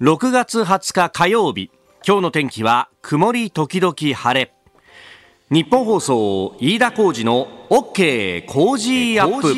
6月20日火曜日。今日の天気は曇り時々晴れ。日本放送飯田浩二の OK 工事アップ。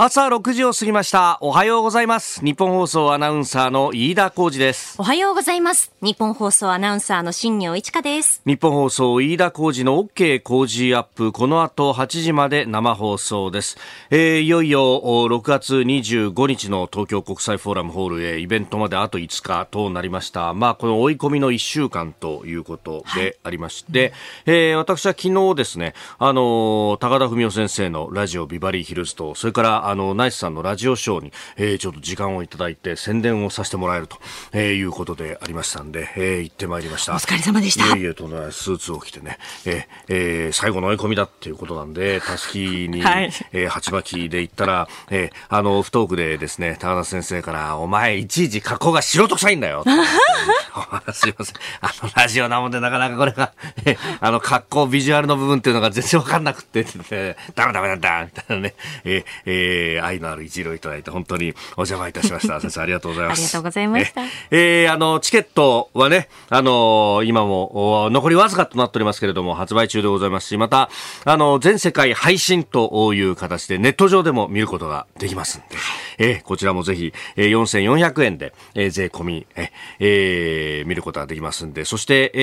朝6時を過ぎました。おはようございます。日本放送アナウンサーの飯田浩二です。おはようございます。日本放送アナウンサーの新業一華です。日本放送飯田浩二の OK 工事アップ。この後8時まで生放送です、えー、いよいよ6月25日の東京国際フォーラムホールへイベントまであと5日となりました。まあこの追い込みの1週間ということでありまして、はい、えー、私は昨日ですねあの高田文夫先生のラジオビバリーヒルズとそれからあの、ナイスさんのラジオショーに、えー、ちょっと時間をいただいて宣伝をさせてもらえると、えー、いうことでありましたんで、えー、行ってまいりました。お疲れ様でした。いえいえとね、スーツを着てね、えー、えー、最後の追い込みだっていうことなんで、たすきに、はい、えー、鉢巻きで行ったら、えー、あの、不トークでですね、高田先生から、お前、いちいち格好が素人臭いんだよ。すいません。あの、ラジオなもんでなかなかこれが、えあの、格好、ビジュアルの部分っていうのが全然わかんなくて、て ダメダメなんだ、みたいなね、えー、えー、愛のある一路いただいて、本当にお邪魔いたしました。先生、ありがとうございます。ありがとうございました。えー、あの、チケットはね、あの今も、残りわずかとなっておりますけれども、発売中でございますし、また、あの、全世界配信という形で、ネット上でも見ることができますんで、えー、こちらもぜひ、えー、4400円で、えー、税込み、ええー、見ることができますんで、そして、え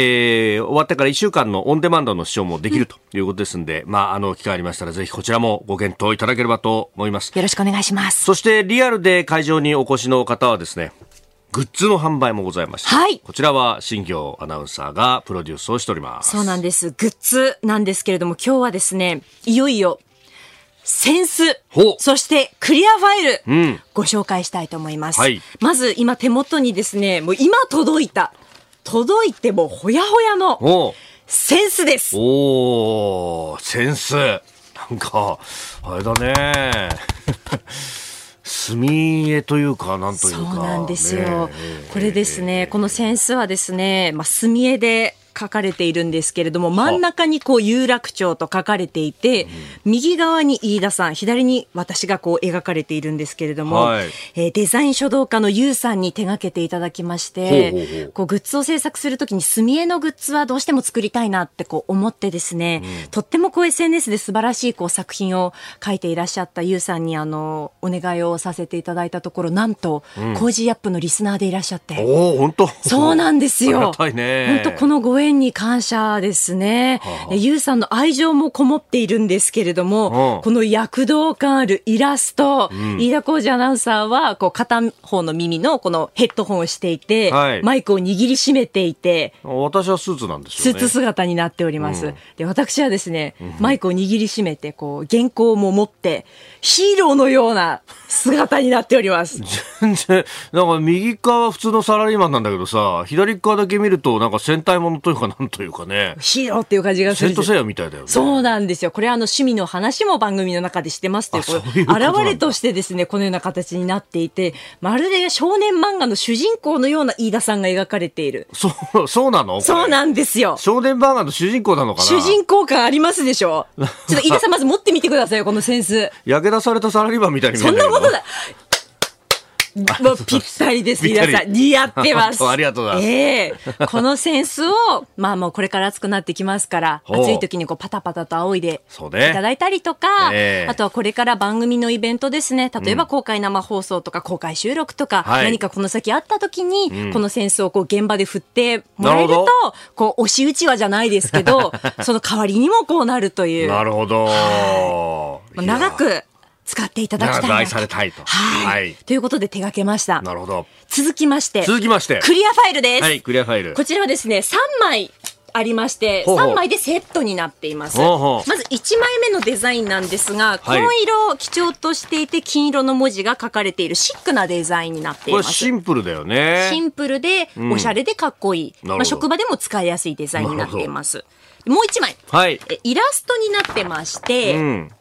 ー、終わってから1週間のオンデマンドの視聴もできるということですんで、うん、まあ、あの、機会ありましたら、ぜひこちらもご検討いただければと思います。よろしくお願いします。そしてリアルで会場にお越しの方はですね、グッズの販売もございまして、はい、こちらは新業アナウンサーがプロデュースをしております。そうなんです。グッズなんですけれども、今日はですね、いよいよセンス、そしてクリアファイル、うん、ご紹介したいと思います。はい、まず今手元にですね、もう今届いた、届いてもほやほやのセンスです。おー、センス。なんか、あれだね。墨絵というか、なんというか。そうなんですよ。ね、これですね、この扇子はですね、まあ、墨絵で書かれているんですけれども、真ん中にこう有楽町と書かれていて、右側に飯田さん、左に私がこう描かれているんですけれども、はい、えー、デザイン書道家のユウさんに手がけていただきまして、こうグッズを制作するときに墨絵のグッズはどうしても作りたいなってこう思ってですね、うん、とってもこう SNS で素晴らしいこう作品を書いていらっしゃったユウさんにあのお願いをさせていただいたところ、なんと、うん、コージーアップのリスナーでいらっしゃって、お本当そうなんですよ。本当このご縁に感謝ですね。はあ、ゆうさんの愛情もこもっているんですけれども、この躍動感あるイラスト、うん、飯田浩二アナウンサーは、こう、片方の耳のこのヘッドホンをしていて、はい、マイクを握りしめていて、私はスーツなんですよ、ね、スーツ姿になっております。うん、で、私はですね、マイクを握りしめて、こう、原稿も持って、ヒーローのような姿になっております。全然、なんか右側は普通のサラリーマンなんだけどさ、左側だけ見ると、なんか戦隊ものというか、なんというかね。ヒーローっていう感じがする。セントセイヤみたいだよね。そうなんですよ。これあの趣味の話も番組の中でしてますという、現れとしてですね、このような形になっていて、まるで少年漫画の主人公のような飯田さんが描かれている。そう、そうなの？そうなんですよ。少年漫画の主人公なのかな？主人公感ありますでしょ？ちょっと飯田さん まず持ってみてくださいよ、このセンス。焼け出されたサラリーマンみたいにそんなことだ。もうぴったりです、皆さん。似合ってます。ありがとうございます。ええ。ー、このセンスを、まあもうこれから暑くなってきますから、暑い時にこうパタパタと仰いでいただいたりとか、ね、あとはこれから番組のイベントですね、例えば公開生放送とか公開収録とか、うん、何かこの先あった時に、このセンスをこう現場で振ってもらえると、こう押し打ちはじゃないですけど、その代わりにもこうなるという。なるほど。長く使っていただきたい愛されたいと。はい。ということで手掛けました。なるほど。続きまして。続きまして。クリアファイルです。はい、クリアファイル。こちらはですね、3枚。ありまして3枚でセットになっていますまず1枚目のデザインなんですが紺色を基調としていて金色の文字が書かれているシックなデザインになっていますシンプルだよねシンプルでおしゃれでかっこいい、うん、まあ、職場でも使いやすいデザインになっていますもう1枚、はい、イラストになってまして、うん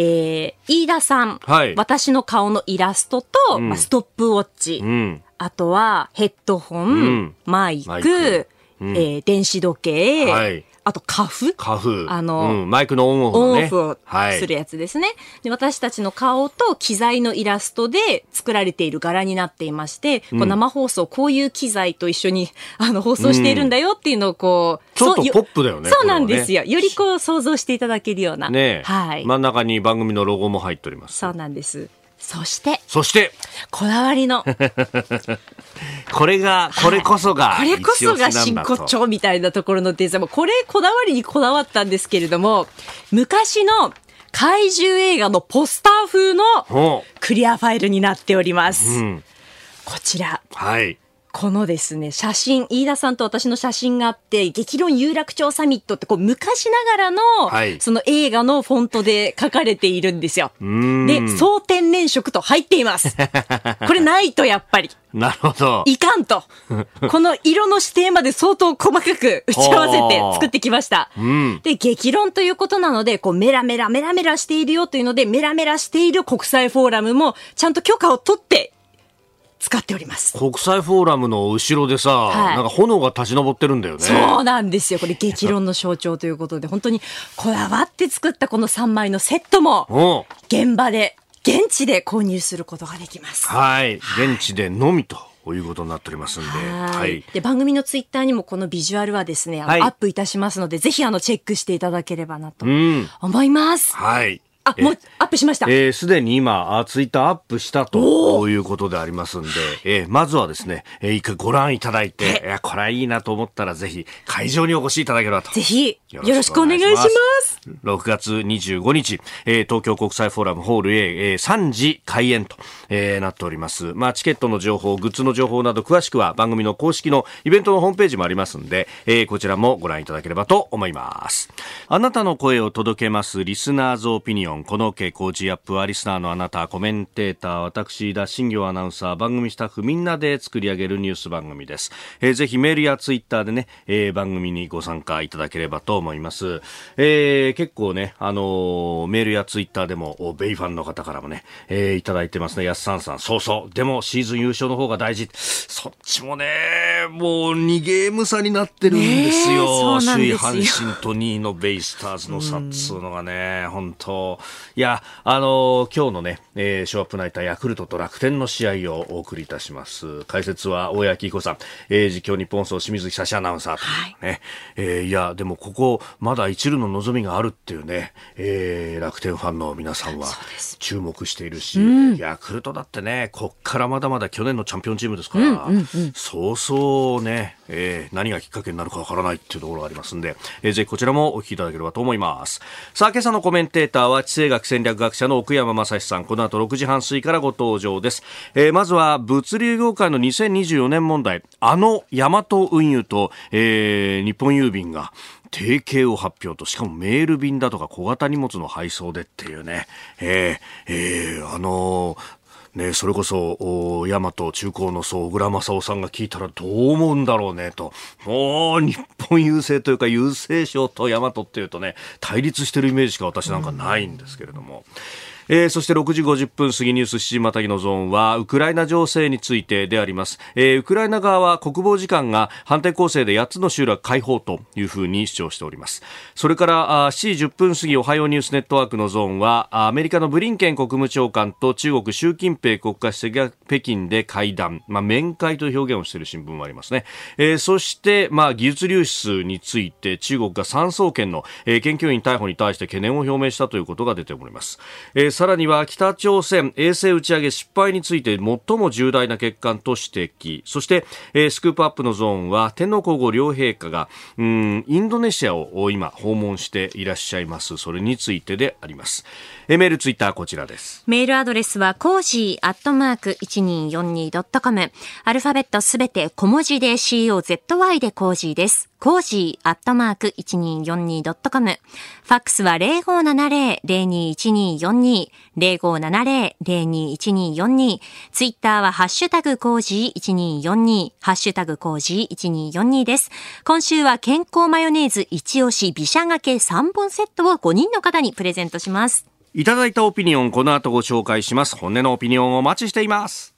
えー、飯田さん、はい、私の顔のイラストと、うん、まあ、ストップウォッチ、うん、あとはヘッドホン、うん、マイク、マイク。えー、電子時計、はい、あとカフカフ。あのうんマイクのオンオフね。ンオフをはい。するやつですね、で私たちの顔と機材のイラストで作られている柄になっていまして、こう生放送こういう機材と一緒に あの放送しているんだよっていうのをこう、そうよちょっとポップだよねそうなんですよ。よ、よりこう想像していただけるような、ねえ、はい、真ん中に番組のロゴも入っております。そうなんですそしてそして、こだわりの これが、これこそが、これこそが真骨頂みたいなところのデザインもこれこだわりにこだわったんですけれども昔の怪獣映画のポスター風のほクリアファイルになっております、う。うん。こちらはい。このですね、写真、飯田さんと私の写真があって、激論有楽町サミットってこう昔ながらの、はいその映画のフォントで書かれているんですよ。んで、総天然色と入っています。これないとやっぱり。なるほど。いかんと。この色の指定まで相当細かく打ち合わせて 作ってきました。んで、激論ということなので、こうメラメラメラメラしているよというので、メラメラしている国際フォーラムもちゃんと許可を取って使っております。国際フォーラムの後ろでさ、はいなんか炎が立ち上ってるんだよね。そうなんですよ。これ激論の象徴ということで、本当にこだわって作ったこの3枚のセットも、お現場で、現地で購入することができます。はい。現地でのみということになっておりますんで。ははいい。で番組のツイッターにもこのビジュアルはですね、はいアップいたしますので、ぜひあのチェックしていただければなとうん。思います。はい。あ、もうアップしました。えーすでに今、あツイッターアップしたということでありますんで、えーまずはですね、えー一回ご覧いただいて、いや、これはいいなと思ったら、ぜひ会場にお越しいただければと。ぜひ、よろしくお願いします。6月25日、えー東京国際フォーラムホール A、えー3時開演と、えーなっております。まあ、チケットの情報、グッズの情報など詳しくは番組の公式のイベントのホームページもありますんで、えーこちらもご覧いただければと思います。あなたの声を届けますリスナーズオピニオン。この傾向ジアップはリスナーのあなた、コメンテーター、私、田新行アナウンサー、番組スタッフみんなで作り上げるニュース番組です。えーぜひメールやツイッターでね、えー番組にご参加いただければと思います。えー結構ね、あのーメールやツイッターでも、ベイファンの方からもね、えーいただいてますね。さんさん、そうそう。でも、シーズン優勝の方が大事。そっちもね、もう2ゲーム差になってるんですよ。首位阪神と2位のベイスターズの差っつうのがね、本当いや、あのー今日のね、えーショーアップナイターヤクルトと楽天の試合をお送りいたします。解説は大谷彦さん、えー実況日本放送清水久志アナウンサーというね、えーいや、でもここ、まだ一縷の望みがあるっていうね、えー楽天ファンの皆さんは注目しているし、ヤクルトだってね、こっからまだまだ去年のチャンピオンチームですから、そうそうね、えー何がきっかけになるかわからないっていうところがありますんで、えーぜひこちらもお聞きいただければと思います。さあ、今朝のコメンテーターは地政学戦略学者の奥山正史さん、この後6時半過ぎからご登場です。えーまずは物流業界の2024年問題、あのヤマト運輸と、えー日本郵便が、提携を発表と、しかもメール便だとか小型荷物の配送でっていうね、えーえーあのーね、それこそ、大和中高の総、小倉正夫さんが聞いたらどう思うんだろうね、と。もう、日本郵政というか、郵政省と大和っていうとね、対立してるイメージしか私なんかないんですけれども。えーそして6時50分過ぎニュース7時またぎのゾーンはウクライナ情勢についてであります、えーウクライナ側は国防次官が反転攻勢で8つの集落解放というふうに主張しております。それからあ7時10分過ぎおはようニュースネットワークのゾーンはアメリカのブリンケン国務長官と中国習近平国家主席が北京で会談、まあ、面会という表現をしている新聞もありますね、えーそして、まあ、技術流出について中国が産総研の、えー研究員逮捕に対して懸念を表明したということが出ております、えーさらには北朝鮮衛星打ち上げ失敗について最も重大な欠陥と指摘そして、えースクープアップのゾーンは天皇皇后両陛下がうんインドネシアを今訪問していらっしゃいますそれについてであります、えーメールツイッターこちらですメールアドレスは、コージーアットマーク 1242.com。アルファベットすべて小文字で COZY でコージーです。コージーアットマーク 1242.com。ファックスは0570-021242。0570-021242。ツイッターはハッシュタグ cozy1242。ハッシュタグ cozy1242です。今週は健康マヨネーズ一押し美写がけ3本セットを5人の方にプレゼントします。いただいたオピニオンこの後ご紹介します本音のオピニオンお待ちしています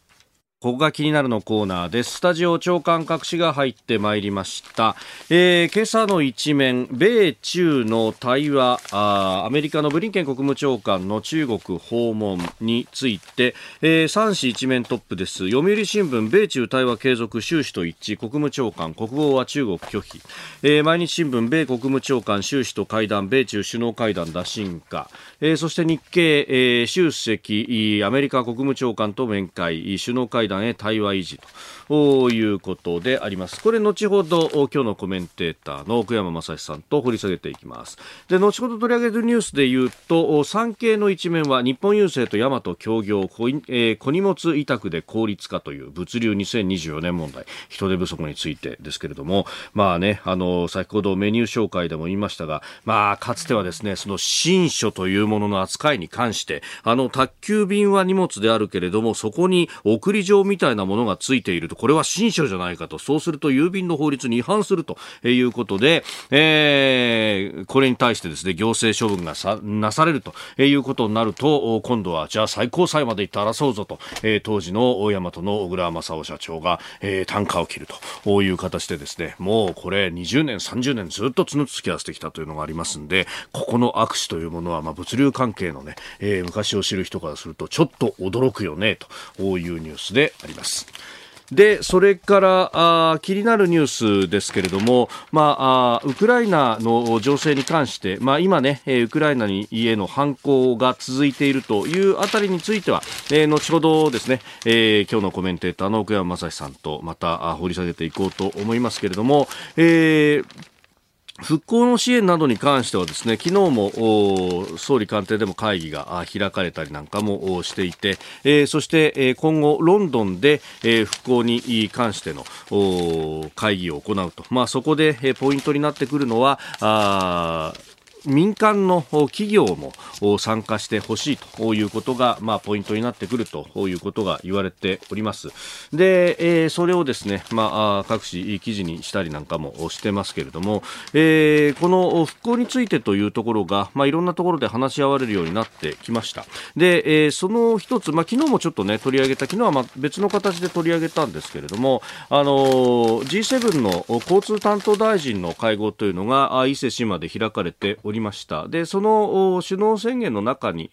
ここが気になるのコーナーです。スタジオ長官隠しが入ってまいりました。えー、今朝の一面、米中の対話あ、アメリカのブリンケン国務長官の中国訪問について、えー、3紙一面トップです。読売新聞、米中対話継続終始と一致、国務長官、国防は中国拒否。えー、毎日新聞、米国務長官、習氏と会談、米中首脳会談打診か。えー、そして日経、えー、習主席、アメリカ国務長官と面会、首脳会談談へ対話維持と。いうことであります。これ後ほど今日のコメンテーターの奥山正史さんと掘り下げていきます。で、後ほど取り上げるニュースで言うと、産経の一面は日本郵政と大和協業小,、えー、小荷物委託で効率化という物流2024年問題、人手不足についてですけれども、まあね、あの、先ほどメニュー紹介でも言いましたが、まあ、かつてはですね、その新書というものの扱いに関して、あの、宅急便は荷物であるけれども、そこに送り状みたいなものがついていると、これは新書じゃないかと、そうすると郵便の法律に違反するということで、えー、これに対してですね、行政処分がさなされるということになると、今度はじゃあ最高裁まで行って争うぞと、えー、当時の大和の小倉正夫社長が、えー、単価を切るという形でですね、もうこれ20年、30年ずっと角突き合わせてきたというのがありますんで、ここの握手というものは、まあ、物流関係のね、えー、昔を知る人からするとちょっと驚くよね、というニュースであります。で、それからあ気になるニュースですけれども、まあ、あウクライナの情勢に関して、まあ、今ね、ウクライナにへの反攻が続いているというあたりについては、えー、後ほどですね、えー、今日のコメンテーターの奥山正史さんとまた掘り下げていこうと思いますけれども、えー、復興の支援などに関してはですね昨日も総理官邸でも会議が開かれたりなんかもしていて、えー、そして、え、今後ロンドンで、え、復興に関しての会議を行うと、まあ、そこで、え、ポイントになってくるのはあ民間の企業も参加してほしいということが、まあ、ポイントになってくるということが言われております。で、えー、それをですね、まあ、各紙記事にしたりなんかもしてますけれども、えー、この復興についてというところが、まあ、いろんなところで話し合われるようになってきました。で、えー、その一つ、まあ、昨日もちょっとね、取り上げた、昨日はまあ別の形で取り上げたんですけれども、あの G7 の交通担当大臣の会合というのが、伊勢志摩で開かれておりおりました。で、その首脳宣言の中に、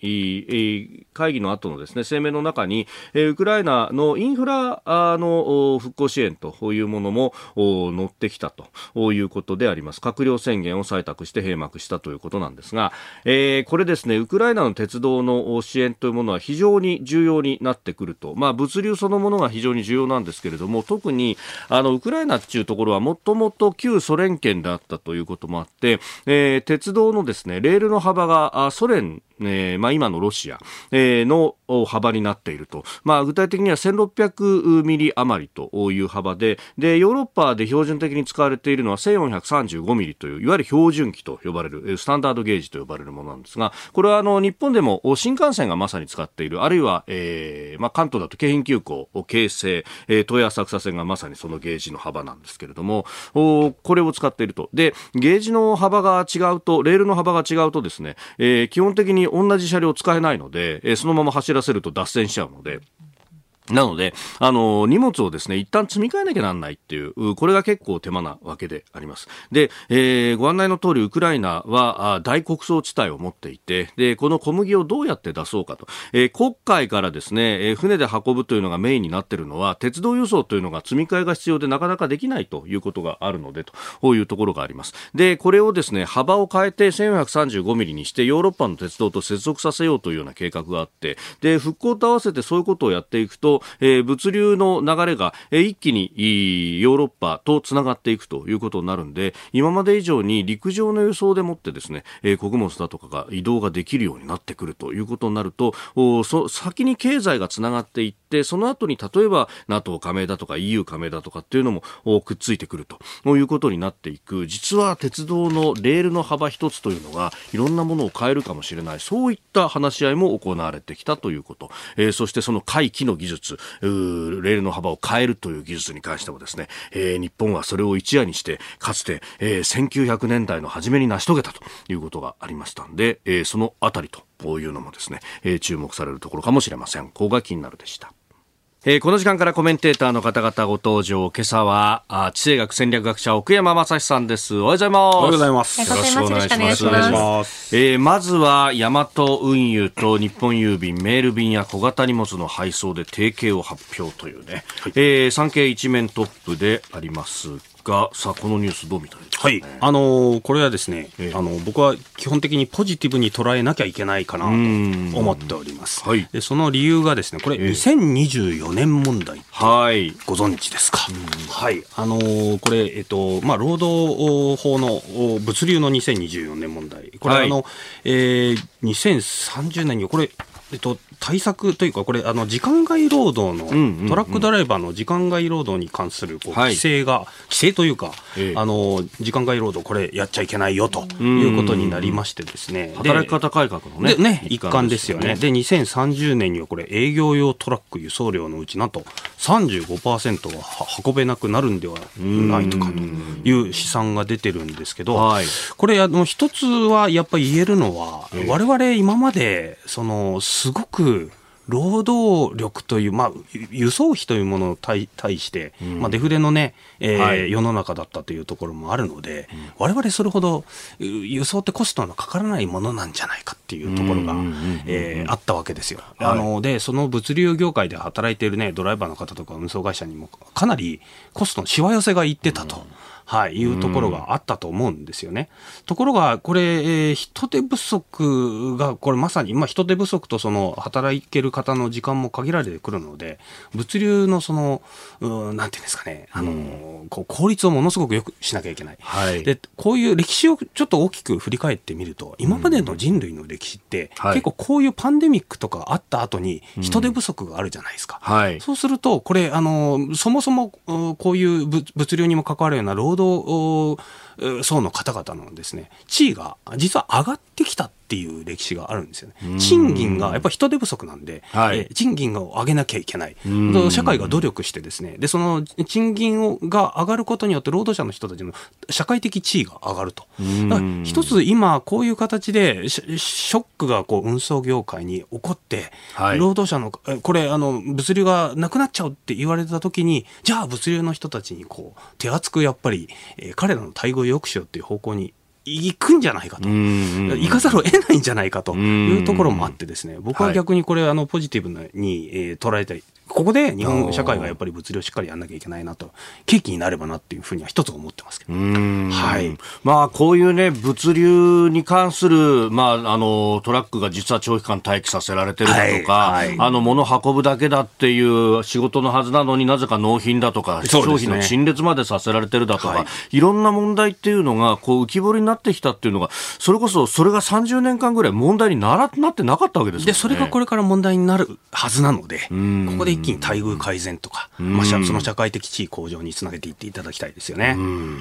会議の後のですね、声明の中に、ウクライナのインフラの復興支援というものも載ってきたということであります。閣僚宣言を採択して閉幕したということなんですが、えー、これですね、ウクライナの鉄道の支援というものは非常に重要になってくると。まあ、物流そのものが非常に重要なんですけれども、特に、あの、ウクライナっていうところはもともと旧ソ連圏であったということもあって、えー、鉄道のですね、レールの幅がソ連えーまあ、今のロシア、えー、の幅になっていると、まあ、具体的には1600ミリ余りという幅ででヨーロッパで標準的に使われているのは1435ミリといういわゆる標準機と呼ばれるスタンダードゲージと呼ばれるものなんですがこれはあの日本でも新幹線がまさに使っているあるいは、えーまあ、関東だと京浜急行京成、えー、東浅草線がまさにそのゲージの幅なんですけれどもおこれを使っていると。でゲージの幅が違うとレールの幅が違うとですね、えー、基本的に同じ車両使えないので、えー、そのまま走らせると脱線しちゃうので、なので、あの、荷物をですね、一旦積み替えなきゃなんないっていう、これが結構手間なわけであります。で、えー、ご案内の通り、ウクライナは大穀倉地帯を持っていて、で、この小麦をどうやって出そうかと。えー、国海からですね、えー、船で運ぶというのがメインになっているのは、鉄道輸送というのが積み替えが必要でなかなかできないということがあるので、というところがあります。で、これをですね、幅を変えて1435ミリにして、ヨーロッパの鉄道と接続させようというような計画があって、で、復興と合わせてそういうことをやっていくと、えー、物流の流れが、えー、一気にヨーロッパとつながっていくということになるんで、今まで以上に陸上の輸送でもってですね、えー、穀物だとかが移動ができるようになってくるということになると、おそ先に経済がつながっていって、その後に例えば NATO 加盟だとか EU 加盟だとかっていうのもくっついてくるということになっていく。実は鉄道のレールの幅一つというのがいろんなものを変えるかもしれない。そういった話し合いも行われてきたということ。えー、そしてその回帰の技術、レールの幅を変えるという技術に関してもですね、えー、日本はそれを一夜にしてかつて、えー、1900年代の初めに成し遂げたということがありましたんで、えー、そのあたりというのもですね、えー、注目されるところかもしれません。ここが気になるでした。えー、この時間からコメンテーターの方々ご登場。今朝は、あ地政学戦略学者奥山正史さんです。おはようございます。おはようございます。よろしくお願いします。えー、まずは、ヤマト運輸と日本郵便、メール便や小型荷物の配送で提携を発表というね、はい、えー、産経一面トップでありますが、さあ、このニュースどう見たらいいですか、ね、はい。あのー、これはですね、えー、あの、僕は基本的にポジティブに捉えなきゃいけないかなと思っております。はい。で、その理由がですね、これ、2024年問題はい。ご存知ですか、はい。あのー、これ、えっと、まあ、労働法の物流の2024年問題。これ、はい、あの、えー、2030年に、これ、えっと、対策というか、これ、あの時間外労働の、トラックドライバーの時間外労働に関するこう規制が、規制というか、あの時間外労働、これ、やっちゃいけないよということになりましてですね、働き方改革のね、ね一環ですよね。で、2030年にはこれ、営業用トラック輸送量のうち、なんと35%は運べなくなるんではないとかという試算が出てるんですけど、これ、あの一つはやっぱり言えるのは、われわれ今まで、その、すごく労働力という、まあ、輸送費というものに対対して、うん、まあ、デフレのね、えーはい、世の中だったというところもあるので、われわれそれほど輸送ってコストのかからないものなんじゃないかっていうところが、えあったわけですよ。はい、あので、その物流業界で働いているね、ドライバーの方とか運送会社にもかなりコストのしわ寄せがいってたと。うんはい、いうところがあったと思うんですよね。ところが、これ、えー、人手不足が、これまさに、まあ、人手不足とその、働ける方の時間も限られてくるので、物流のその、うなんていうんですかね、あの、こう効率をものすごくよくしなきゃいけない。はい、で、こういう歴史をちょっと大きく振り返ってみると、今までの人類の歴史って、結構こういうパンデミックとかあった後に、人手不足があるじゃないですか。はい、そうすると、これ、あの、そもそも、こういう物流にも関わるような労ど層の方々のですね、地位が実は上がってきたっていう歴史があるんですよね。賃金がやっぱり人手不足なんで、はい、え賃金を上げなきゃいけない。社会が努力してですね、で、その賃金をが上がることによって労働者の人たちの社会的地位が上がると。一つ今こういう形でショックがこう運送業界に起こって、はい、労働者の、これあの物流がなくなっちゃうって言われた時に、じゃあ物流の人たちにこう手厚くやっぱり、えー、彼らの待遇を良くしようっていう方向に行くんじゃないかと、行かざるを得ないんじゃないかというところもあってですね、僕は逆にこれ、あの、ポジティブに、えー、捉えたい。ここで日本社会がやっぱり物流をしっかりやんなきゃいけないなと、契機になればなっていうふうには一つ思ってますけど。はい。まあ、こういうね、物流に関する、まあ、あの、トラックが実は長期間待機させられてるだとか、はいはい、あの、物運ぶだけだっていう仕事のはずなのになぜか納品だとか、ね、商品の陳列までさせられてるだとか、はい、いろんな問題っていうのが、こう、浮き彫りになってきたっていうのが、それこそ、それが30年間ぐらい問題にならなってなかったわけですで、それがこれから問題になるはずなので、ここで一気に待遇改善とか、まあ、その社会的地位向上につなげていっていただきたいですよね。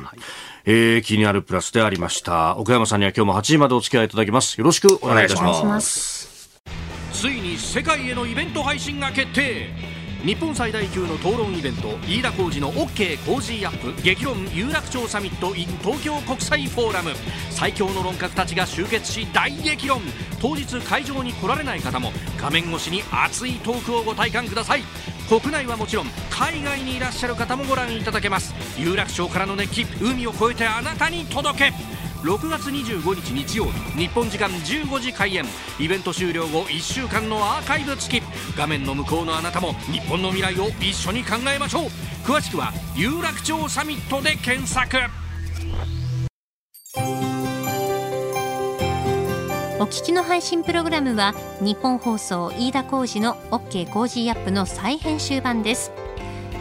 はい、えー、気になるプラスでありました。奥山さんには今日も8時までお付き合いいただきます。よろしくお願いいたします。ついに世界へのイベント配信が決定日本最大級の討論イベント飯田浩司の OK コージーアップ激論有楽町サミット in 東京国際フォーラム。最強の論客たちが集結し大激論。当日会場に来られない方も画面越しに熱いトークをご体感ください。国内はもちろん海外にいらっしゃる方もご覧いただけます。有楽町からの熱気海を越えてあなたに届け。6月25日日曜日日本時間15時開演。イベント終了後1週間のアーカイブ付き。画面の向こうのあなたも日本の未来を一緒に考えましょう。詳しくは有楽町サミットで検索。お聞きの配信プログラムはニッポン放送飯田浩司の OK コージーアップの再編集版です。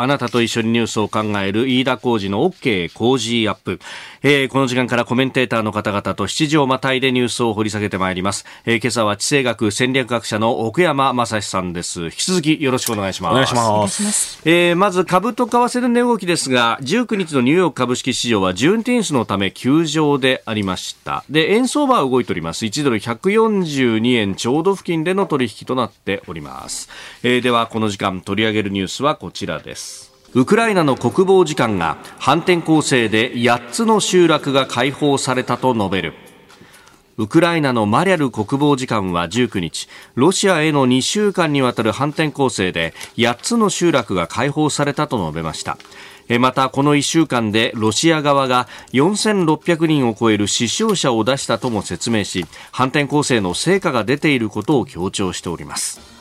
あなたと一緒にニュースを考える飯田浩二の OK 工事アップ、えー、この時間からコメンテーターの方々と7時をまたいでニュースを掘り下げてまいります、えー、今朝は地政学戦略学者の奥山正史さんです。引き続きよろしくお願いします。お願いします。えー、まず株と為替の値動きですが19日のニューヨーク株式市場はジューンティンスのため休場でありました。で円相場は動いております。1ドル142円ちょうど付近での取引となっております、えー、ではこの時間取り上げるニュースはこちらですウクライナの国防次官が反転攻勢で8つの集落が解放されたと述べる。ウクライナのマリャル国防次官は19日ロシアへの2週間にわたる反転攻勢で8つの集落が解放されたと述べました。またこの1週間でロシア側が4600人を超える死傷者を出したとも説明し反転攻勢の成果が出ていることを強調しております。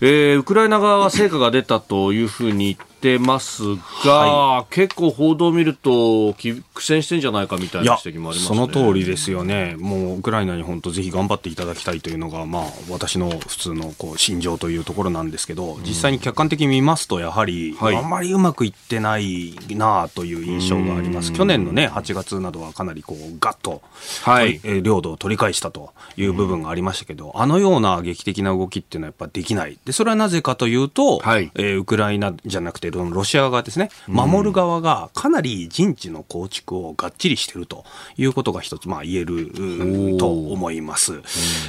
えー、ウクライナ側は成果が出たというふうに言ってますが、はい、結構報道を見ると苦戦してんじゃないかみたいな指摘もあります、ね、その通りですよね、もうウクライナに本当、ぜひ頑張っていただきたいというのが、まあ、私の普通のこう心情というところなんですけど、実際に客観的に見ますと、やはり、あんまりうまくいってないなという印象があります、去年の、ね、8月などはかなりこうガッと、はい、領土を取り返したという部分がありましたけど、あのような劇的な動きっていうのはやっぱできない、でそれはなぜかというと、はい、えー、ウクライナじゃなくて、ロシア側ですね、守る側がかなり陣地の構築をがっちりしているということが一つ、まあ、言えると思います。うん、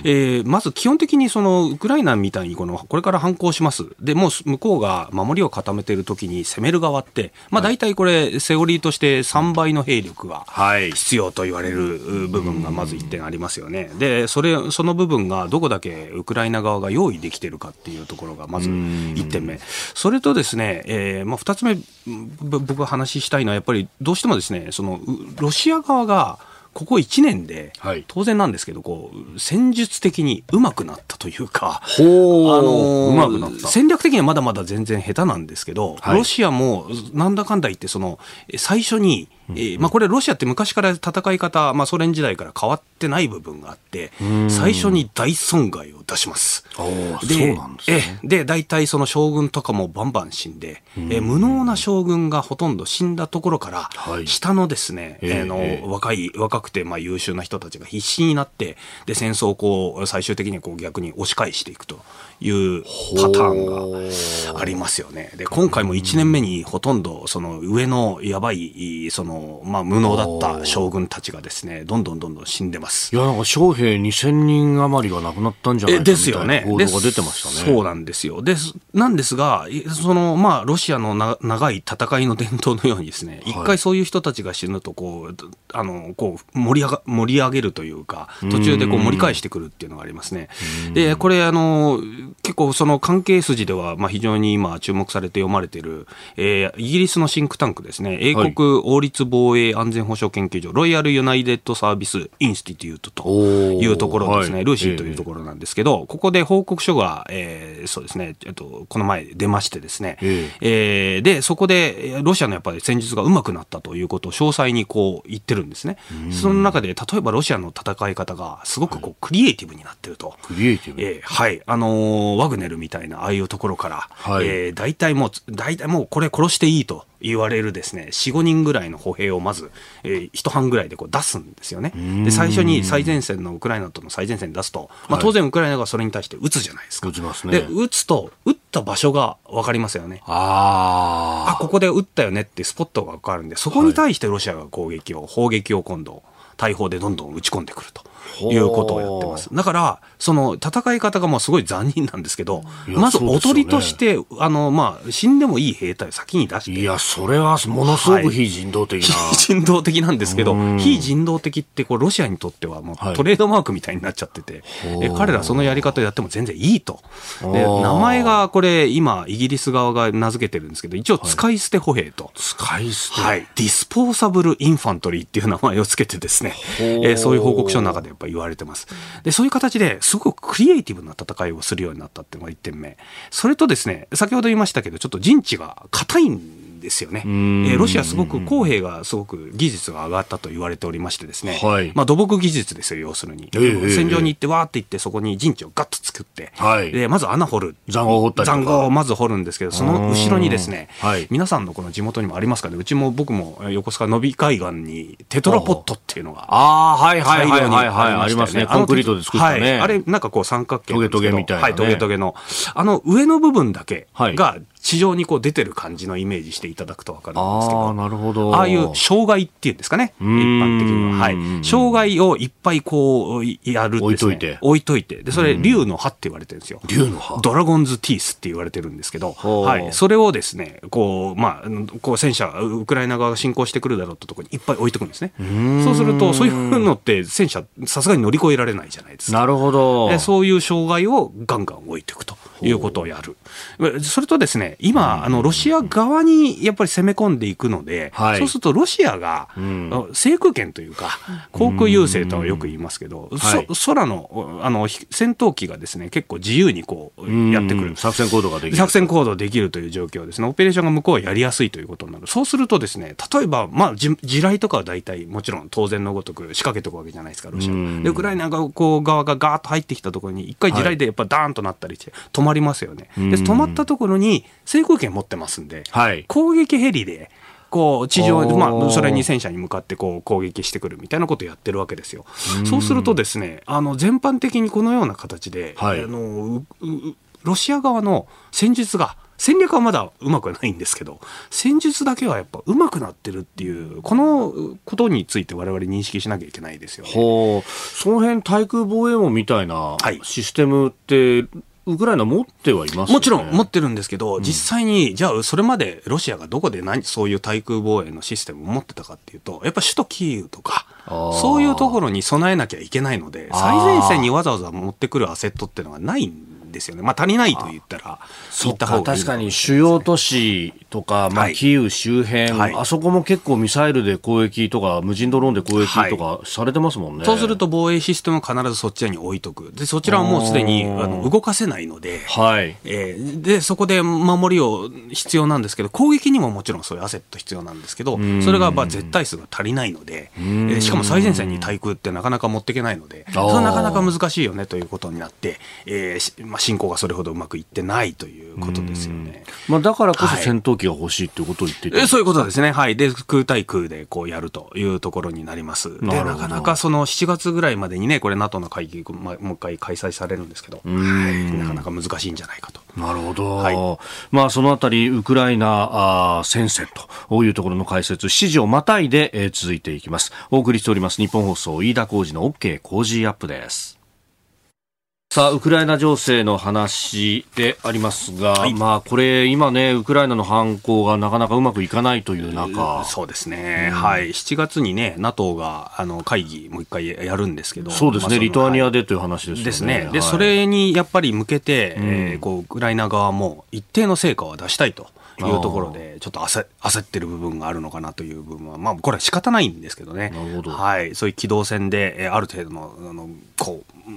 えー、まず基本的にそのウクライナみたいにこのこれから反攻します。で、もう向こうが守りを固めているときに攻める側って、まあ大体これ、セオリーとして3倍の兵力が必要と言われる部分がまず1点ありますよね。で、それ、その部分がどこだけウクライナ側が用意できているかっていうところがまず1点目。それとですね、えー、まあ2つ目、僕が話したいのはやっぱりどうしてもですね、そのロシア側がここ1年で、当然なんですけど、こう、戦術的にうまくなったというか、あの戦略的にはまだまだ全然下手なんですけど、はい、ロシアもなんだかんだ言って、その、最初に、えー、まあ、これ、ロシアって昔から戦い方、まあ、ソ連時代から変わってない部分があって、最初に大損害を出します。で、ね、えで、大体その将軍とかもバンバン死んで、え無能な将軍がほとんど死んだところから、はい、下のですね、えー、の若い、若くてまあ優秀な人たちが必死になって、で、戦争をこう、最終的にこう逆に押し返していくと。いうパターンがありますよね。で、今回も1年目にほとんどその上のやばい、その、まあ無能だった将軍たちがですね、どんどんどんどん死んでます。いや、なんか将兵2000人余りが亡くなったんじゃないかですよね。報道が出てましたね。そうなんですよ。です、なんですが、その、まあロシアのな長い戦いの伝統のようにですね、一回そういう人たちが死ぬと、こう、あの、こう、盛り上が、盛り上げるというか、途中でこう盛り返してくるっていうのがありますね。で、これ、あの、結構その関係筋では、まあ、非常に今注目されて読まれている、えー、イギリスのシンクタンクですね、英国王立防衛安全保障研究所、はい、 Royal United Services Institute というところですね、 RUSI というところなんですけど、えー、ここで報告書が、えー、そうですね、えっと、この前出ましてですね、えー、えー、で、そこでロシアのやっぱり戦術がうまくなったということを詳細にこう言ってるんですね。その中で、例えばロシアの戦い方がすごくこうクリエイティブになってると。クリエイティブ、えー、はい。あのー、ワグネルみたいな、ああいうところから、はい、えー、大体もう、大体もうこれ殺していいと言われるですね、4、5人ぐらいの歩兵をまず、えー、一班ぐらいでこう出すんですよね。で、最初に最前線のウクライナとの最前線に出すと、まあ当然ウクライナがそれに対して撃つじゃないですか。撃ちますね。で、撃つと、撃った場所が分かりますよね。ああ。ここで撃ったよねってスポットが分かるんで、そこに対してロシアが攻撃を、砲撃を今度、大砲でどんどん撃ち込んでくると。いうことをやってます。だから、その戦い方がもうすごい残忍なんですけど、まずおとりとして、あの、まあ、死んでもいい兵隊を先に出して。いや、それはものすごく非人道的な。はい、非人道的なんですけど、非人道的ってこうロシアにとってはもうトレードマークみたいになっちゃってて、はい、え彼らそのやり方やっても全然いいと。で、名前がこれ今、イギリス側が名付けてるんですけど、一応使い捨て歩兵と。はい、使い捨てはい。 disposable infantry っていう名前を付けてですね、えー、そういう報告書の中でやっぱ言われてます。で、そういう形ですごくクリエイティブな戦いをするようになったっていうのが1点目。それとですね、先ほど言いましたけど、ちょっと陣地が硬いんんですよね。えー、ロシアすごく公兵がすごく技術が上がったと言われておりましてですね、はい、まあ土木技術ですよ、要するに。えー、戦場に行ってわーって行って、そこに陣地をガッと作って、はい、でまず穴掘る。残壕を掘ったり残壕をまず掘るんですけど、その後ろにですね、はい、皆さんのこの地元にもありますかね、うちも僕も横須賀野比海岸にテトラポットっていうのが、ああ、はいはいはいはい、はい、ありますね。コンクリートで作ったね。はい、あれ、なんかこう三角形。トゲトゲみたいな、ね、はい、トゲトゲの。あの上の部分だけが地上にこう出てる感じのイメージしていただくと分かるんですけど、あなるほどああいう障害っていうんですかね、一般的には。はい。障害をいっぱいこうやるんです、ね、置いといて。置いといて。で、それ、竜の歯って言われてるんですよ。竜の歯ドラゴンズティースって言われてるんですけど、はい。それをですね、こう、まあ、こう戦車、ウクライナ側が侵攻してくるだろうってところにいっぱい置いとくんですね。そうすると、そういうのって戦車、さすがに乗り越えられないじゃないですか。なるほど。そういう障害をガンガン置いていくということをやる。それとですね、今、あの、ロシア側にやっぱり攻め込んでいくので、はい、そうするとロシアが、制空権というか、航空優勢とはよく言いますけど、はい、空のあの戦闘機がですね結構自由にこうやってくる、作戦行動ができる。作戦行動できるという状況ですね、オペレーションが向こうはやりやすいということになる、そうするとですね例えば、まあ、地雷とかは大体、もちろん当然のごとく仕掛けておくわけじゃないですか、ロシア。でウクライナがこう側がガーッと入ってきたところに、一回地雷でやっぱダーンとなったりして、止まりますよね。で止まったところに制空権持ってますんで、はい、攻撃ヘリでこう地上まあ、それに戦車に向かってこう攻撃してくるみたいなことをやってるわけですよ。そうするとですねあの全般的にこのような形で、はい、あのロシア側の戦術が戦略はまだうまくないんですけど戦術だけはやっぱうまくなってるっていうこのことについて我々認識しなきゃいけないですよ、ね、その辺対空防衛網みたいなシステムって、はいウクライナ持ってはいます、ね、もちろん持ってるんですけど、実際に、じゃあ、それまでロシアがどこで何そういう対空防衛のシステムを持ってたかっていうと、やっぱ首都キーウとか、そういうところに備えなきゃいけないので、最前線にわざわざ持ってくるアセットっていうのがないんですよね。まあ足りないと言ったら、そうか、確かに主要都市とか、まあ、キーウ周辺、はい、あそこも結構ミサイルで攻撃とか、無人ドローンで攻撃とかされてますもんね。はい、そうすると防衛システムを必ずそっちに置いとく。で、そちらはもうすでにあの動かせないので、はい。えー、で、そこで守りを必要なんですけど、攻撃にももちろんそういうアセット必要なんですけど、それがまあ絶対数が足りないので、えー、しかも最前線に対空ってなかなか持っていけないので、それはなかなか難しいよねということになって、えーまあ、進行がそれほどうまくいってないということですよね。まあ、だからこそ戦闘機が欲しいということを言っていて、そういうことですね。はい。で、空対空でこうやるというところになります。で、なかなかその7月ぐらいまでにね、これ NATO の会議、まあ、もう一回開催されるんですけど、なかなか難しいんじゃないかと。なるほど。はい、まあ、そのあたり、ウクライナあ戦線というところの解説、7時をまたいで、えー、続いていきます。お送りしております、日本放送、飯田浩二の OK 工事アップです。さあ、ウクライナ情勢の話でありますが、はい、まあ、これ、今ね、ウクライナの反攻がなかなかうまくいかないという中。そうですね。うん、はい。7月にね、NATO が、あの、会議、もう一回やるんですけど。そうですね、まあ、リトアニアでという話ですね。ですね。で、それにやっぱり向けて、うん、えー、こう、ウクライナ側も一定の成果を出したいと。いうところで、ちょっと焦焦ってる部分があるのかなという部分は、まあ、これは仕方ないんですけどね。なるほど。はい。そういう機動戦で、ある程度の、あの、こう、